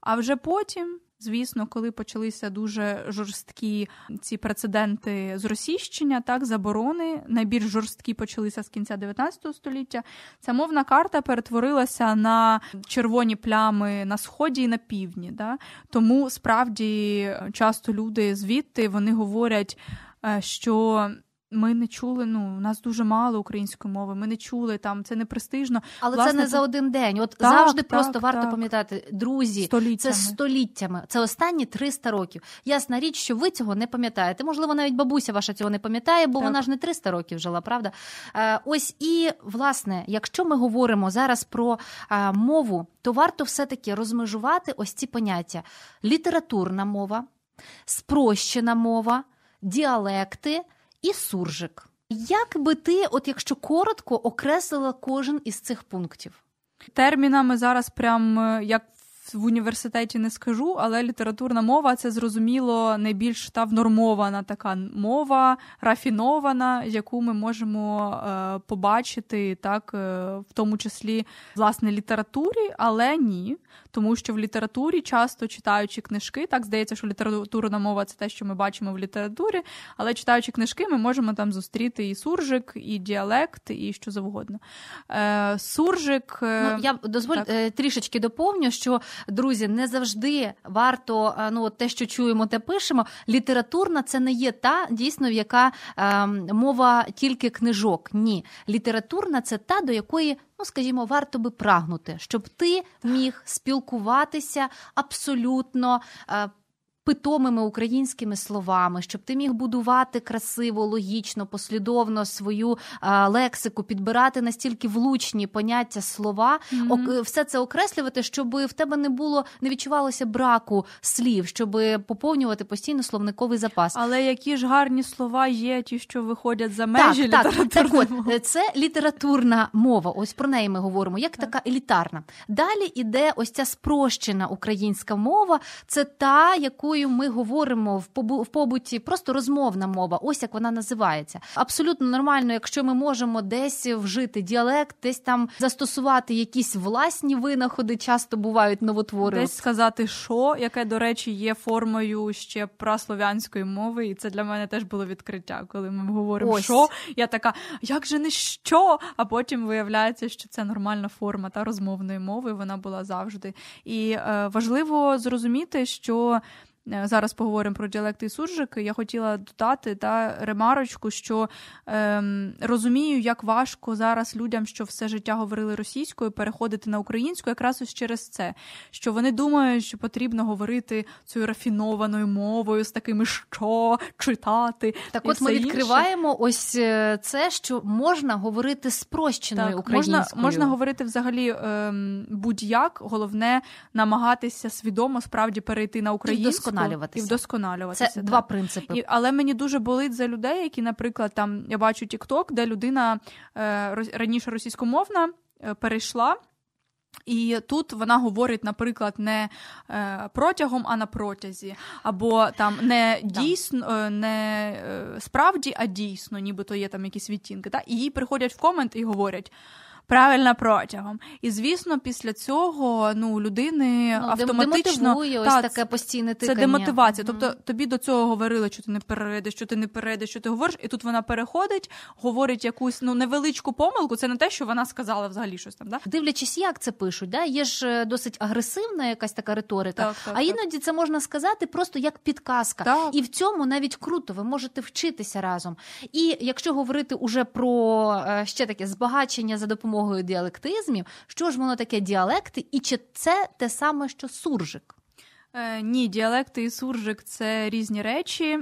Speaker 3: А вже потім, звісно, коли почалися дуже жорсткі ці прецеденти зросійщення, так заборони найбільш жорсткі почалися з кінця 19 століття. Ця мовна карта перетворилася на червоні плями на сході і на півдні. Да? Тому справді часто люди звідти вони говорять, е, що ми не чули. Ну у нас дуже мало української мови. Ми не чули там. Це не престижно.
Speaker 2: Але Власне, це не за один день. От так, завжди так, просто так, варто пам'ятати, друзі, століттями. це століттями. Це останні 300 років. Ясна річ, що ви цього не пам'ятаєте. Можливо, навіть бабуся ваша цього не пам'ятає, бо вона ж не 300 років жила, правда? Е, ось і власне, якщо ми говоримо зараз про е, мову, то варто все-таки розмежувати ось ці поняття: літературна мова, спрощена мова, діалекти і суржик. Як би ти, от якщо коротко, окреслила кожен із цих пунктів?
Speaker 3: Термінами зараз, прям е, як в університеті не скажу, але літературна мова це зрозуміло найбільш та внормована така мова, рафінована, яку ми можемо е, побачити так, е, в тому числі власне літературі, але ні. Тому що в літературі, часто читаючи книжки, так здається, що літературна мова це те, що ми бачимо в літературі, але читаючи книжки, ми можемо там зустріти і суржик, і діалект, і що завгодно. Е, Суржик.
Speaker 2: Е, ну, Я дозволь так. Е, трішечки доповню, що друзі, не завжди варто ну те, що чуємо, те пишемо. Літературна це не є та дійсно, яка е, мова тільки книжок. Ні, літературна це та, до якої ну скажімо, варто би прагнути, щоб ти міг спілкуватися абсолютно. Е, питомими українськими словами, щоб ти міг будувати красиво, логічно, послідовно свою а, лексику, підбирати настільки влучні поняття слова, mm-hmm. все це окреслювати, щоб в тебе не було, не відчувалося браку слів, щоб поповнювати постійно словниковий запас.
Speaker 3: Але які ж гарні слова є, ті, що виходять за межі так, так, так от,
Speaker 2: це літературна мова. Ось про неї ми говоримо, як так. така елітарна. Далі іде ось ця спрощена українська мова, це та, яку якою ми говоримо в побуті, просто розмовна мова, ось як вона називається. Абсолютно нормально, якщо ми можемо десь вжити діалект, десь там застосувати якісь власні винаходи, часто бувають новотвори.
Speaker 3: Десь сказати, що яке, до речі, є формою ще праслов'янської мови, і це для мене теж було відкриття, коли ми говоримо що. Я така, як же не що? А потім виявляється, що це нормальна форма та розмовної мови. Вона була завжди. І е, важливо зрозуміти, що зараз поговоримо про діалекти і суржики. Я хотіла додати та ремарочку, що ем, розумію, як важко зараз людям, що все життя говорили російською, переходити на українську, якраз ось через це, що вони думають, що потрібно говорити цією рафінованою мовою, з такими що читати.
Speaker 2: Так, і от ми відкриваємо інше. ось е, це, що можна говорити спрощеною так, українською.
Speaker 3: Можна можна говорити взагалі ем, будь-як, головне намагатися свідомо справді перейти на українську
Speaker 2: вдосконалюватися.
Speaker 3: І вдосконалюватися.
Speaker 2: Це так. два принципи.
Speaker 3: І, Але мені дуже болить за людей, які, наприклад, там я бачу TikTok, де людина е, раніше російськомовна е, перейшла. І тут вона говорить, наприклад, не е, протягом, а на протязі, або там не дійсно, не справді, а дійсно, нібито є там якісь відтінки. Та? І їй приходять в комент і говорять правильно протягом. І звісно, після цього ну людини ну, автоматично
Speaker 2: ось та, таке постійне тикання.
Speaker 3: Це демотивація. Mm-hmm. Тобто тобі до цього говорили, що ти не перейдеш, що ти не перейдеш, що ти говориш, і тут вона переходить, говорить якусь ну невеличку помилку. Це не те, що вона сказала взагалі щось там. Да?
Speaker 2: Дивлячись, як це пишуть, да? є ж е, досить агресивна якась така риторика, так, так, а іноді так. це можна сказати просто як підказка. І в цьому навіть круто, ви можете вчитися разом. І якщо говорити уже про е, ще таке збагачення за допомогою допомогою діалектизмів, що ж воно таке діалекти, і чи це те саме, що суржик?
Speaker 3: Е, ні, діалекти і суржик це різні речі.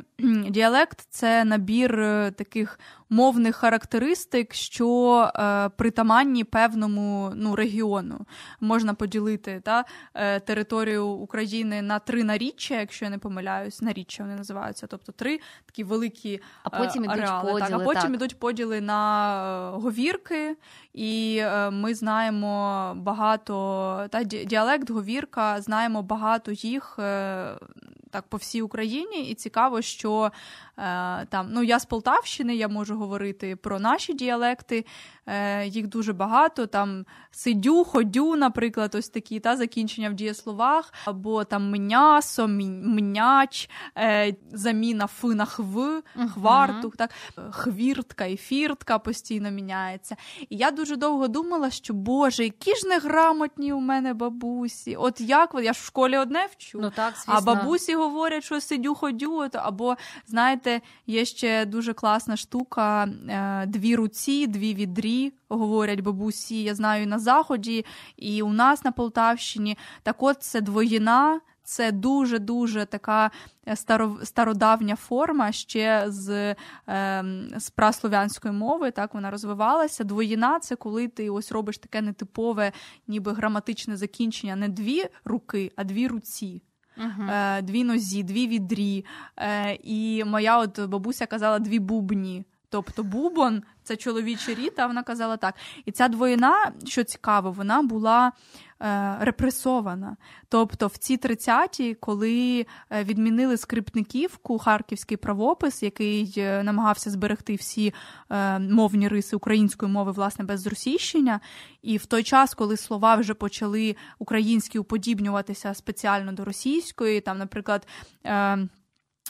Speaker 3: Діалект це набір е, таких мовних характеристик, що е, притаманні певному ну, регіону. Можна поділити та, е, територію України на три наріччя, якщо я не помиляюсь, наріччя вони називаються, тобто три такі великі
Speaker 2: а потім
Speaker 3: е, ареали.
Speaker 2: Поділи,
Speaker 3: так, а потім
Speaker 2: так.
Speaker 3: ідуть поділи на е, говірки, і е, ми знаємо багато та діалект, говірка, знаємо багато їх інших так по всій Україні, і цікаво, що е, там ну я з Полтавщини, я можу говорити про наші діалекти. е, їх дуже багато. Там сидю, ходю, наприклад, ось такі та закінчення в дієсловах, або там м'ясо, мняч, е, заміна фи на хв, хвартух, так хвіртка і фіртка постійно міняється. І я дуже довго думала, що Боже, які ж неграмотні у мене бабусі. От як я ж в школі одне вчу,
Speaker 2: ну так,
Speaker 3: а бабусі говорять, що сидю, ходю. Або знаєте, є ще дуже класна штука: е, дві руці, дві відрі. Говорять бабусі, я знаю на заході, і у нас на Полтавщині. Так, от це двоїна. Це дуже-дуже така е, стародавня форма ще з е, з праслов'янської мови. Так вона розвивалася. Двоїна це коли ти ось робиш таке нетипове, ніби граматичне закінчення, не дві руки, а дві руці. Е, Дві нозі, дві відрі. Е, І моя от бабуся казала дві бубні. Тобто бубон це чоловічий рід, а вона казала так. І ця двоїна, що цікаво, вона була е, репресована. Тобто, в ці 30-ті, коли е, відмінили скрипниківку, харківський правопис, який е, намагався зберегти всі е, мовні риси української мови, власне, без зросійщення, і в той час, коли слова вже почали українські уподібнюватися спеціально до російської, там, наприклад. Е,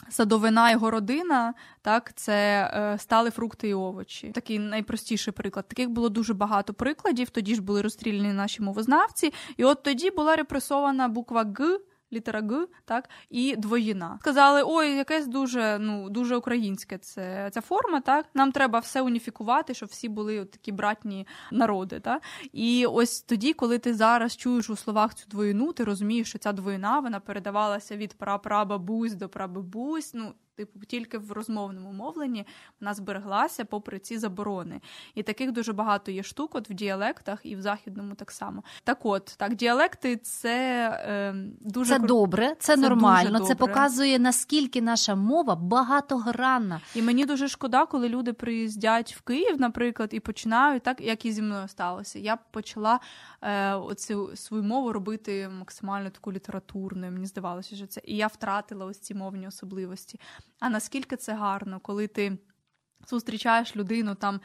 Speaker 3: Садовина і городина, так, це е, стали фрукти і овочі. Такий найпростіший приклад. Таких було дуже багато прикладів. Тоді ж були розстріляні наші мовознавці, і от тоді була репресована буква Г літера Г, так, і двоїна. Сказали, ой, якесь дуже ну, дуже українське це ця форма, так, нам треба все уніфікувати, щоб всі були от такі братні народи. Так? І ось тоді, коли ти зараз чуєш у словах цю двоїну, ти розумієш, що ця двоїна вона передавалася від прапрабабусь до прабабусь. ну, типу, тільки в розмовному мовленні вона збереглася попри ці заборони. І таких дуже багато є штук от в діалектах і в західному так само. Так, от так, діалекти це е, дуже
Speaker 2: це добре, це, це нормально. Це показує наскільки наша мова багатогранна.
Speaker 3: І мені дуже шкода, коли люди приїздять в Київ, наприклад, і починають так, як і зі мною сталося. Я почала е, оцю свою мову робити максимально таку літературною. Мені здавалося, що це і я втратила ось ці мовні особливості. А наскільки це гарно, коли ти зустрічаєш людину там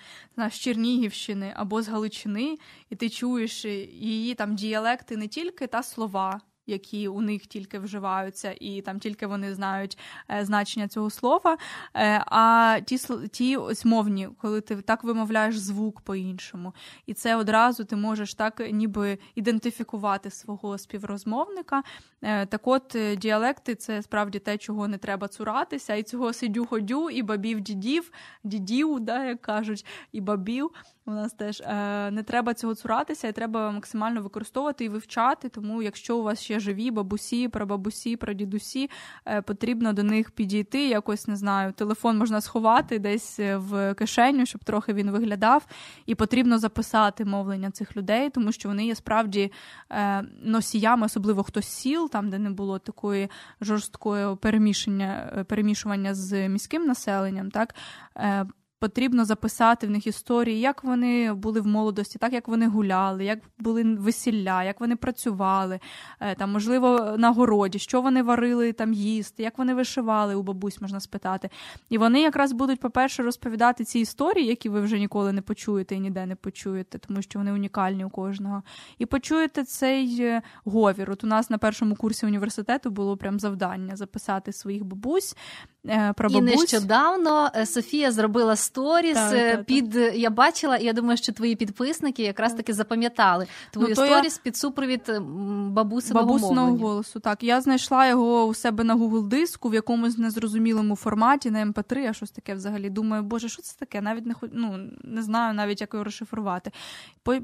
Speaker 3: з Чернігівщини або з Галичини, і ти чуєш її там діалекти не тільки та слова, які у них тільки вживаються, і там тільки вони знають е, значення цього слова. Е, а ті ті ось мовні, коли ти так вимовляєш звук по-іншому, і це одразу ти можеш так ніби ідентифікувати свого співрозмовника. Е, так от діалекти це справді те, чого не треба цуратися, і цього сидю ходю, і бабів дідів, дідів, да, як кажуть, і бабів. У нас теж е, не треба цього цуратися, і треба максимально використовувати і вивчати. Тому, якщо у вас ще живі бабусі, прабабусі, прадідусі, е, потрібно до них підійти. Якось не знаю, телефон можна сховати десь в кишеню, щоб трохи він виглядав. І потрібно записати мовлення цих людей, тому що вони є справді е, носіями, особливо хто сіл, там де не було такої жорсткої перемішання, перемішування з міським населенням. так, Потрібно записати в них історії, як вони були в молодості, так як вони гуляли, як були весілля, як вони працювали, е, там, можливо, на городі, що вони варили там їсти, як вони вишивали у бабусь, можна спитати. І вони якраз будуть, по-перше, розповідати ці історії, які ви вже ніколи не почуєте і ніде не почуєте, тому що вони унікальні у кожного. І почуєте цей е, говір. От у нас на першому курсі університету було прям завдання записати своїх бабусь.
Speaker 2: Е, про бабусь. І нещодавно Софія зробила сторіс так, е, так, під так. я бачила, і я думаю, що твої підписники якраз таки запам'ятали твою ну, сторіс я... під супровід бабусиного
Speaker 3: бабусиного голосу. Так, я знайшла його у себе на Google диску в якомусь незрозумілому форматі на MP3, ем а щось таке взагалі. Думаю, боже, що це таке? Навіть не ну, не знаю навіть, як його розшифрувати.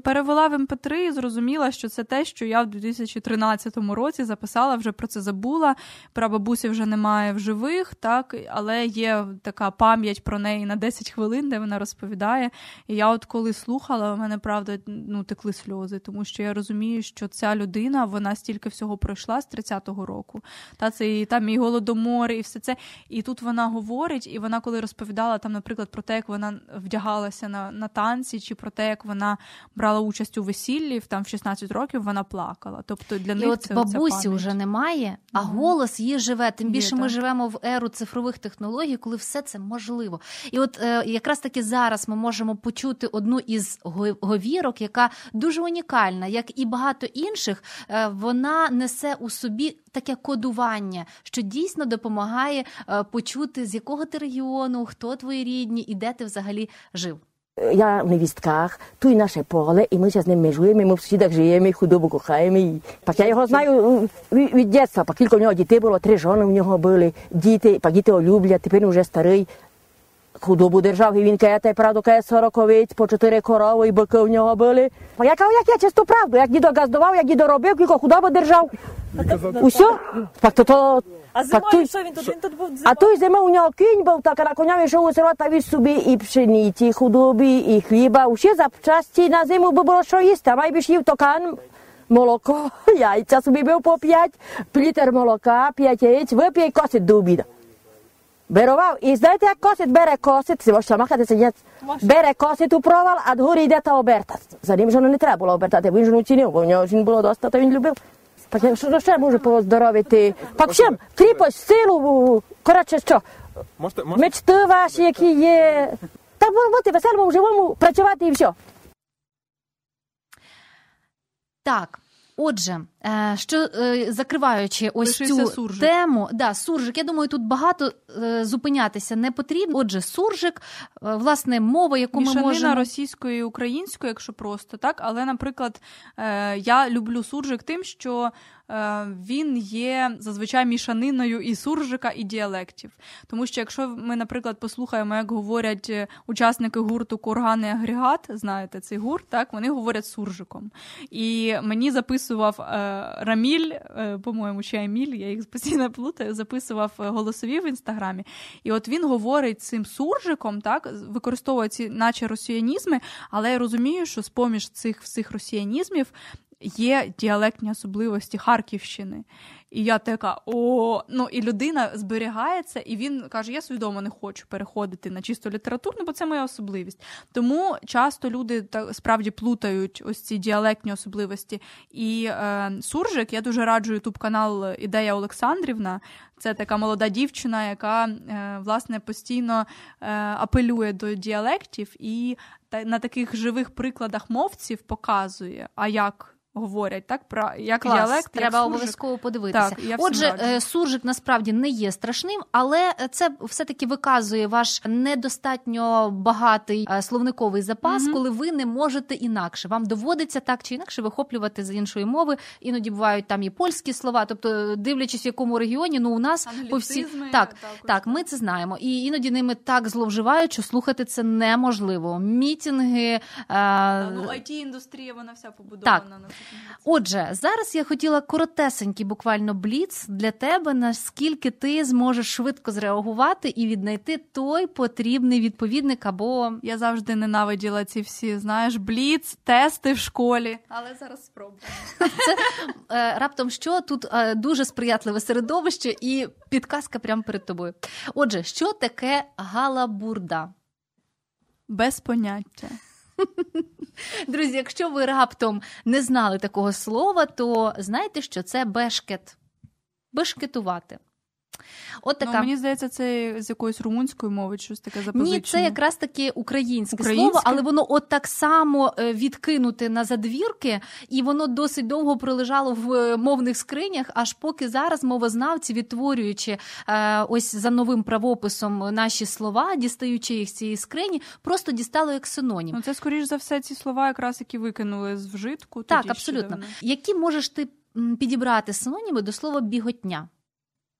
Speaker 3: Перевела в MP3 ем і зрозуміла, що це те, що я в 2013 році записала, вже про це забула. Про бабусі вже немає в живих, так, але є така пам'ять про неї на 10 хвилин, де вона розповідає. І я, от коли слухала, у мене правда ну, текли сльози, тому що я розумію, що ця людина вона стільки всього пройшла з 30-го року. Та це і там і голодомор, і все це. І тут вона говорить, і вона, коли розповідала там, наприклад, про те, як вона вдягалася на на танці, чи про те, як вона брала участь у весіллі, там в 16 років вона плакала. Тобто для
Speaker 2: і
Speaker 3: них
Speaker 2: от
Speaker 3: це
Speaker 2: бабусі вже немає, а mm голос її живе. Тим більше Є, ми
Speaker 3: так.
Speaker 2: живемо в еру цифрових технологій, коли все це можливо. І от е, якраз таки зараз ми можемо почути одну із говірок, яка дуже унікальна, як і багато інших, е, вона несе у собі таке кодування, що дійсно допомагає е, почути, з якого ти регіону, хто твої рідні і де ти взагалі жив.
Speaker 4: V nevistkách, tu je naše pole i my sa s ním mežujeme, my v susedách žijeme, chudobu kocháme. Pak ja ho znaju від детства, pak кілька в нього дітей було, три жони в нього були, діти, pak діти його люблять, тепер вже старий. Худобу держав, і він каже, правду, каже, сороковиць, по чотири корови і бики в нього були. А я кажу, як я чисту правду, як дідо газдував, як дідо робив, кілько худобу держав. Усе? Пак то то
Speaker 5: а зимою що він тут? Він тут був зимою?
Speaker 4: А той зима у нього кінь був, так на коня йшов у село та віз собі і пшениці, і худоби, і хліба. Усі запчасті на зиму би було що їсти, а май би їв токан, молоко, яйця собі бив по п'ять, літр молока, п'ять яєць, вип'є і косить до обіду. Берував, і знаєте, як косить, бере косить, си можете махати сидять, бере косить у провал, а дгорі йде та обертати. За ним жону не треба було обертати, він жону цінив, бо в нього жін було доста, то він любив. Так що ще може поздоровити? Так всім, кріпость, силу, коротше, що? Мечти ваші, які є. Та бути веселому, живому, працювати і все.
Speaker 2: Так. Отже, що закриваючи ось
Speaker 3: Лишився
Speaker 2: цю
Speaker 3: суржик.
Speaker 2: тему, да, суржик, я думаю, тут багато зупинятися не потрібно. Отже, суржик, власне, мова, яку
Speaker 3: Мішанина
Speaker 2: ми можемо...
Speaker 3: російської і української, якщо просто так. Але, наприклад, я люблю суржик тим, що він є зазвичай мішаниною і суржика, і діалектів. Тому що, якщо ми, наприклад, послухаємо, як говорять учасники гурту Курган і агрегат, знаєте, цей гурт, так вони говорять суржиком. І мені записував Раміль, по-моєму, чи Еміль, я їх постійно плутаю, записував голосові в інстаграмі. І от він говорить цим суржиком, так, використовує ці, наче росіянізми, але я розумію, що з поміж цих всіх росіянізмів є діалектні особливості Харківщини. І я така, о, ну і людина зберігається, і він каже: Я свідомо не хочу переходити на чисто літературну, бо це моя особливість. Тому часто люди так справді плутають ось ці діалектні особливості. І е, Суржик, я дуже раджу ютуб канал Ідея Олександрівна. Це така молода дівчина, яка е, власне постійно е, апелює до діалектів і та, на таких живих прикладах мовців показує, а як говорять, так про як
Speaker 2: Клас,
Speaker 3: діалект.
Speaker 2: Треба
Speaker 3: як
Speaker 2: обов'язково подивитися.
Speaker 3: Так, я
Speaker 2: Отже, е, суржик насправді не є страшним, але це все-таки виказує ваш недостатньо багатий е, словниковий запас,
Speaker 3: Мгм.
Speaker 2: коли ви не можете інакше. Вам доводиться так чи інакше вихоплювати з іншої мови. Іноді бувають там і польські слова. Тобто, дивлячись, в якому регіоні, ну у нас по всі так, так, ми це знаємо. І іноді ними так зловживають, що слухати це неможливо. Мітинги. е,
Speaker 3: Ну, it індустрія вона вся побудована
Speaker 2: Так.
Speaker 3: на.
Speaker 2: Отже, зараз я хотіла коротесенький, буквально бліц для тебе, наскільки ти зможеш швидко зреагувати і віднайти той потрібний відповідник або
Speaker 3: Я завжди ненавиділа ці всі, знаєш, бліц, тести в школі. Але зараз спробую.
Speaker 2: е, раптом що тут е, дуже сприятливе середовище і підказка прямо перед тобою. Отже, що таке галабурда?
Speaker 3: Без поняття.
Speaker 2: Друзі, якщо ви раптом не знали такого слова, то знайте, що це бешкет. Бешкетувати. От така.
Speaker 3: Ну, мені здається, це з якоїсь румунської мови щось таке запозичено.
Speaker 2: Ні, це якраз таки українське,
Speaker 3: Українське?
Speaker 2: слово, але воно от так само е, відкинуте на задвірки, і воно досить довго пролежало в е, мовних скринях, аж поки зараз мовознавці, відтворюючи е, ось за новим правописом наші слова, дістаючи їх з цієї скрині, просто дістали як синонім.
Speaker 3: Ну, це, скоріш за все, ці слова, якраз які викинули з вжитку.
Speaker 2: Так,
Speaker 3: тоді
Speaker 2: абсолютно.
Speaker 3: давно.
Speaker 2: Які можеш ти підібрати синоніми до слова біготня?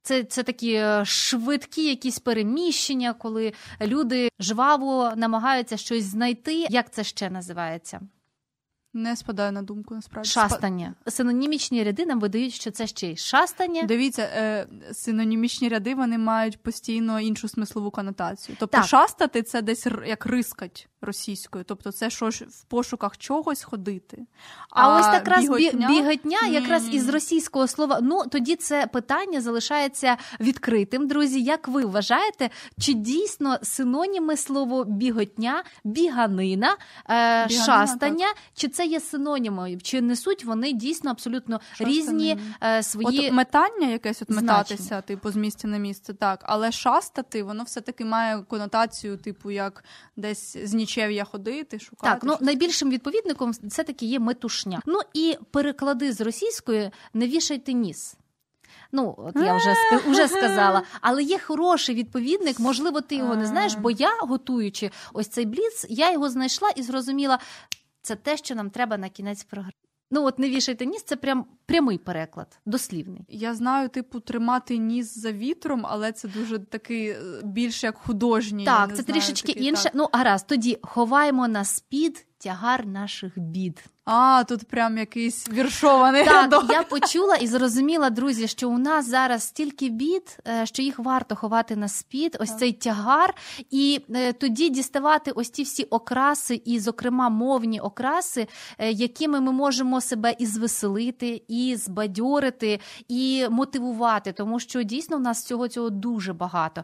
Speaker 2: Це, це такі е, швидкі якісь переміщення, коли люди жваво намагаються щось знайти. Як це ще називається?
Speaker 3: Не спадає на думку, насправді.
Speaker 2: Шастання. Синонімічні ряди нам видають, що це ще й шастання.
Speaker 3: Дивіться, е, синонімічні ряди вони мають постійно іншу смислову конотацію. Тобто
Speaker 2: Так.
Speaker 3: шастати це десь як рискать російською. Тобто це що в пошуках чогось ходити.
Speaker 2: А, ось якраз
Speaker 3: біготня?
Speaker 2: біготня, біготня якраз із російського слова. Ну тоді це питання залишається відкритим. Друзі, як ви вважаєте, чи дійсно синоніми слово біготня, біганина, е,
Speaker 3: Біганина,
Speaker 2: шастання, чи це є синоніми, чи несуть вони дійсно абсолютно різні е, свої
Speaker 3: От метання якесь от
Speaker 2: значення.
Speaker 3: метатися, типу, з місця на місце, так. Але шастати, воно все-таки має конотацію, типу, як десь з нічев'я ходити, шукати.
Speaker 2: Так, ну
Speaker 3: щось.
Speaker 2: найбільшим відповідником все таки є метушня. Ну і переклади з російської не вішайте ніс. Ну, от я вже вже сказала, але є хороший відповідник. Можливо, ти його не знаєш, бо я, готуючи ось цей бліц, я його знайшла і зрозуміла, це те, що нам треба на кінець програми. Ну, от не вішайте ніс, це прям прямий переклад, дослівний.
Speaker 3: Я знаю, типу, тримати ніс за вітром, але це дуже такий е, більш як художній.
Speaker 2: Так, це
Speaker 3: знаю,
Speaker 2: трішечки
Speaker 3: такий,
Speaker 2: інше.
Speaker 3: так.
Speaker 2: Ну, гаразд, тоді ховаємо на спід тягар наших бід.
Speaker 3: А, тут прям якийсь віршований
Speaker 2: Так,
Speaker 3: рядок.
Speaker 2: я почула і зрозуміла, друзі, що у нас зараз стільки бід, е, що їх варто ховати на спід, ось цей тягар, і е, тоді діставати ось ті всі окраси, і, зокрема, мовні окраси, е, якими ми можемо себе і звеселити, і збадьорити, і мотивувати, тому що дійсно в нас всього цього дуже багато.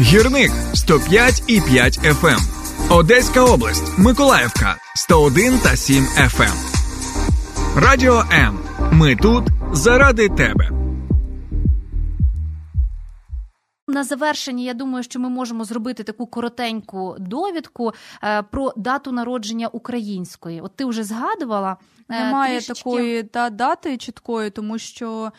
Speaker 1: Гірник 105 і 5 FM. Одеська область, Миколаївка 101 та 7 FM. Радіо М. Ми тут заради тебе.
Speaker 2: На завершення, я думаю, що ми можемо зробити таку коротеньку довідку е, про дату народження української. От ти вже згадувала. е,
Speaker 3: Немає
Speaker 2: трішечки-
Speaker 3: такої та, дати чіткої, тому що.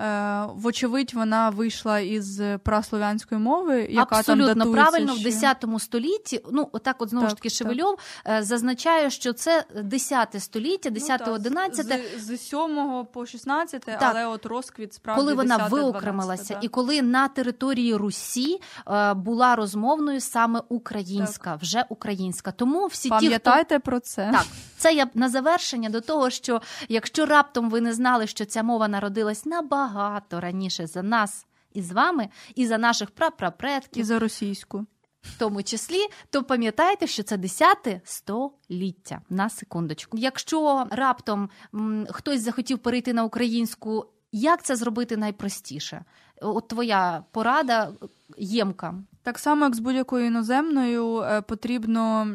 Speaker 3: Е, Вочевидь, вона вийшла із праслов'янської мови, яка
Speaker 2: Абсолютно
Speaker 3: там датується
Speaker 2: правильно в
Speaker 3: ще.
Speaker 2: 10 столітті. Ну отак, от знову
Speaker 3: Так,
Speaker 2: ж таки. Шевельов е, зазначає, що це 10 століття, 10
Speaker 3: Ну,
Speaker 2: 11
Speaker 3: так, з, з 7 по 16, але от розквіт справді
Speaker 2: коли вона
Speaker 3: 10,
Speaker 2: виокремилася,
Speaker 3: 12,
Speaker 2: і коли на території Русі е, була розмовною саме українська, вже українська. Тому всі ті, хто
Speaker 3: про це.
Speaker 2: Так, це я на завершення до того, що якщо раптом ви не знали, що ця мова народилась набагато раніше за нас і з вами, і за наших прапрапредків,
Speaker 3: І за російську.
Speaker 2: в тому числі, то пам'ятайте, що це 10 століття на секундочку. Якщо раптом м, хтось захотів перейти на українську, як це зробити найпростіше? От твоя порада ємка.
Speaker 3: Так само, як з будь-якою іноземною, е, потрібно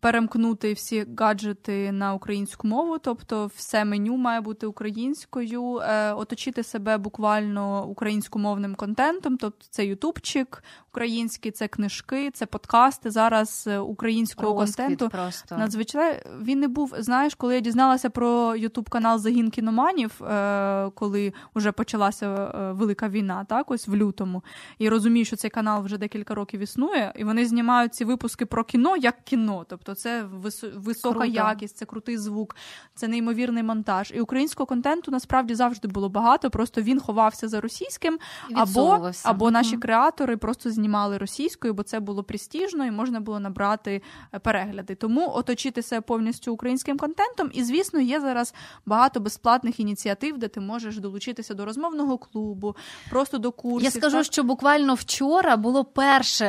Speaker 3: перемкнути всі гаджети на українську мову, тобто все меню має бути українською, е, оточити себе буквально українськомовним контентом, тобто це ютубчик український, це книжки, це подкасти. Зараз е, українського
Speaker 2: Розквіт
Speaker 3: контенту
Speaker 2: просто.
Speaker 3: Надзвичайно він не був. Знаєш, коли я дізналася про Ютуб канал Загін кіноманів, коли вже почалася велика війна, так ось в лютому, і розумію, що цей канал вже декілька років існує, і вони знімають ці випуски про кіно як кіно. Тобто, це висо- висока
Speaker 2: Круто.
Speaker 3: якість, це крутий звук, це неймовірний монтаж. І українського контенту насправді завжди було багато. Просто він ховався за російським, або, або наші креатори просто знімали російською, бо це було престижно і можна було набрати е, перегляди. Тому оточити себе повністю українським контентом. І звісно, є зараз багато безплатних ініціатив, де ти можеш долучитися до розмовного клубу, просто до курсів.
Speaker 2: Я скажу,
Speaker 3: так?
Speaker 2: що буквально вчора було перше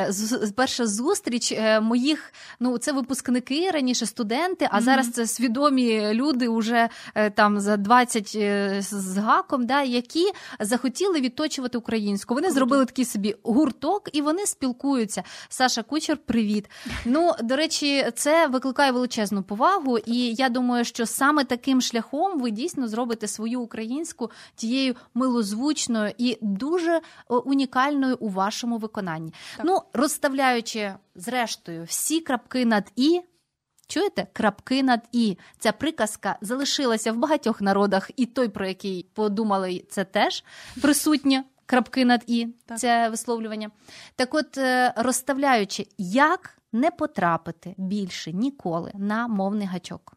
Speaker 2: з- перша зустріч е, моїх. Ну це випускники раніше студенти, а
Speaker 3: Мгм.
Speaker 2: зараз це свідомі люди, уже е, там за 20 е, з- гаком, да, які захотіли відточувати українську. Вони зробили такий собі гурток, і вони спілкуються. Саша Кучер, привіт. Ну до речі, це викликає величезну повагу, і я думаю, що саме таким шляхом ви дійсно зробите свою українську тією милозвучною і дуже унікальною у вашому виконанні.
Speaker 3: Так.
Speaker 2: Ну, розставляючи зрештою всі крапки над і. Чуєте, крапки над і ця приказка залишилася в багатьох народах, і той, про який подумали, це теж присутнє. Крапки над і
Speaker 3: Так.
Speaker 2: це висловлювання. Так, от е, розставляючи, як не потрапити більше ніколи на мовний гачок.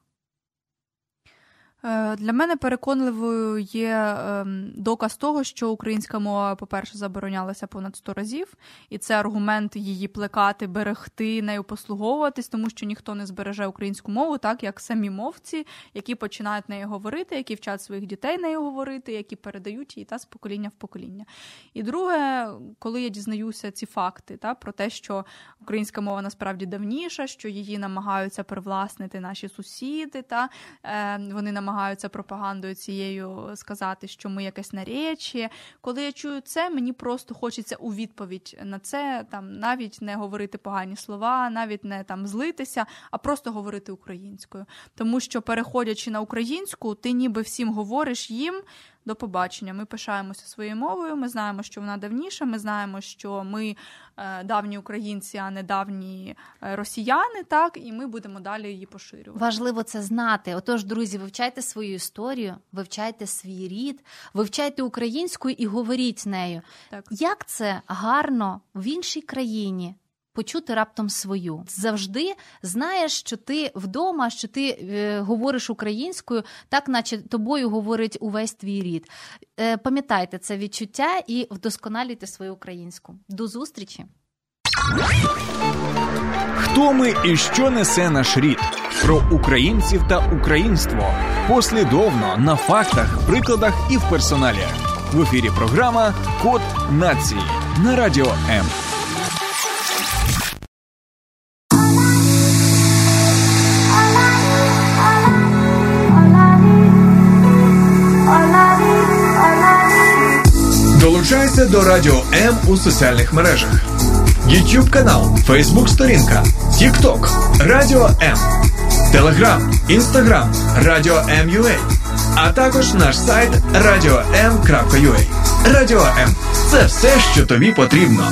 Speaker 3: Е, для мене переконливою є ем, доказ того, що українська мова, по-перше, заборонялася понад 100 разів, і це аргумент її плекати, берегти, нею послуговуватись, тому що ніхто не збереже українську мову, так як самі мовці, які починають нею говорити, які вчать своїх дітей нею говорити, які передають її та з покоління в покоління. І друге, коли я дізнаюся ці факти, та про те, що українська мова насправді давніша, що її намагаються привласнити наші сусіди, та е, вони намагаються намагаються пропагандою цією сказати, що ми якесь наречі. Коли я чую це, мені просто хочеться у відповідь на це там навіть не говорити погані слова, навіть не там злитися, а просто говорити українською. Тому що, переходячи на українську, ти ніби всім говориш їм до побачення. Ми пишаємося своєю мовою. Ми знаємо, що вона давніша. Ми знаємо, що ми е, давні українці, а не давні е, росіяни. Так, і ми будемо далі її поширювати.
Speaker 2: Важливо це знати. Отож, друзі, вивчайте свою історію, вивчайте свій рід, вивчайте українську і говоріть нею. Так. Як це гарно в іншій країні? Почути раптом свою. Завжди знаєш, що ти вдома, що ти е, говориш українською, так наче тобою говорить увесь твій рід. Е, Пам'ятайте це відчуття і вдосконалюйте свою українську. До зустрічі!
Speaker 1: Хто ми і що несе наш рід? Про українців та українство послідовно на фактах, прикладах і в персоналі. В ефірі програма Код нації на радіо М. Долучайся до Радіо М у соціальних мережах: YouTube канал, Facebook сторінка, TikTok, Радіо М, Telegram, Instagram, Радіо М.Ю.А. а також наш сайт radio.m.ua. Радіо М це все, що тобі потрібно.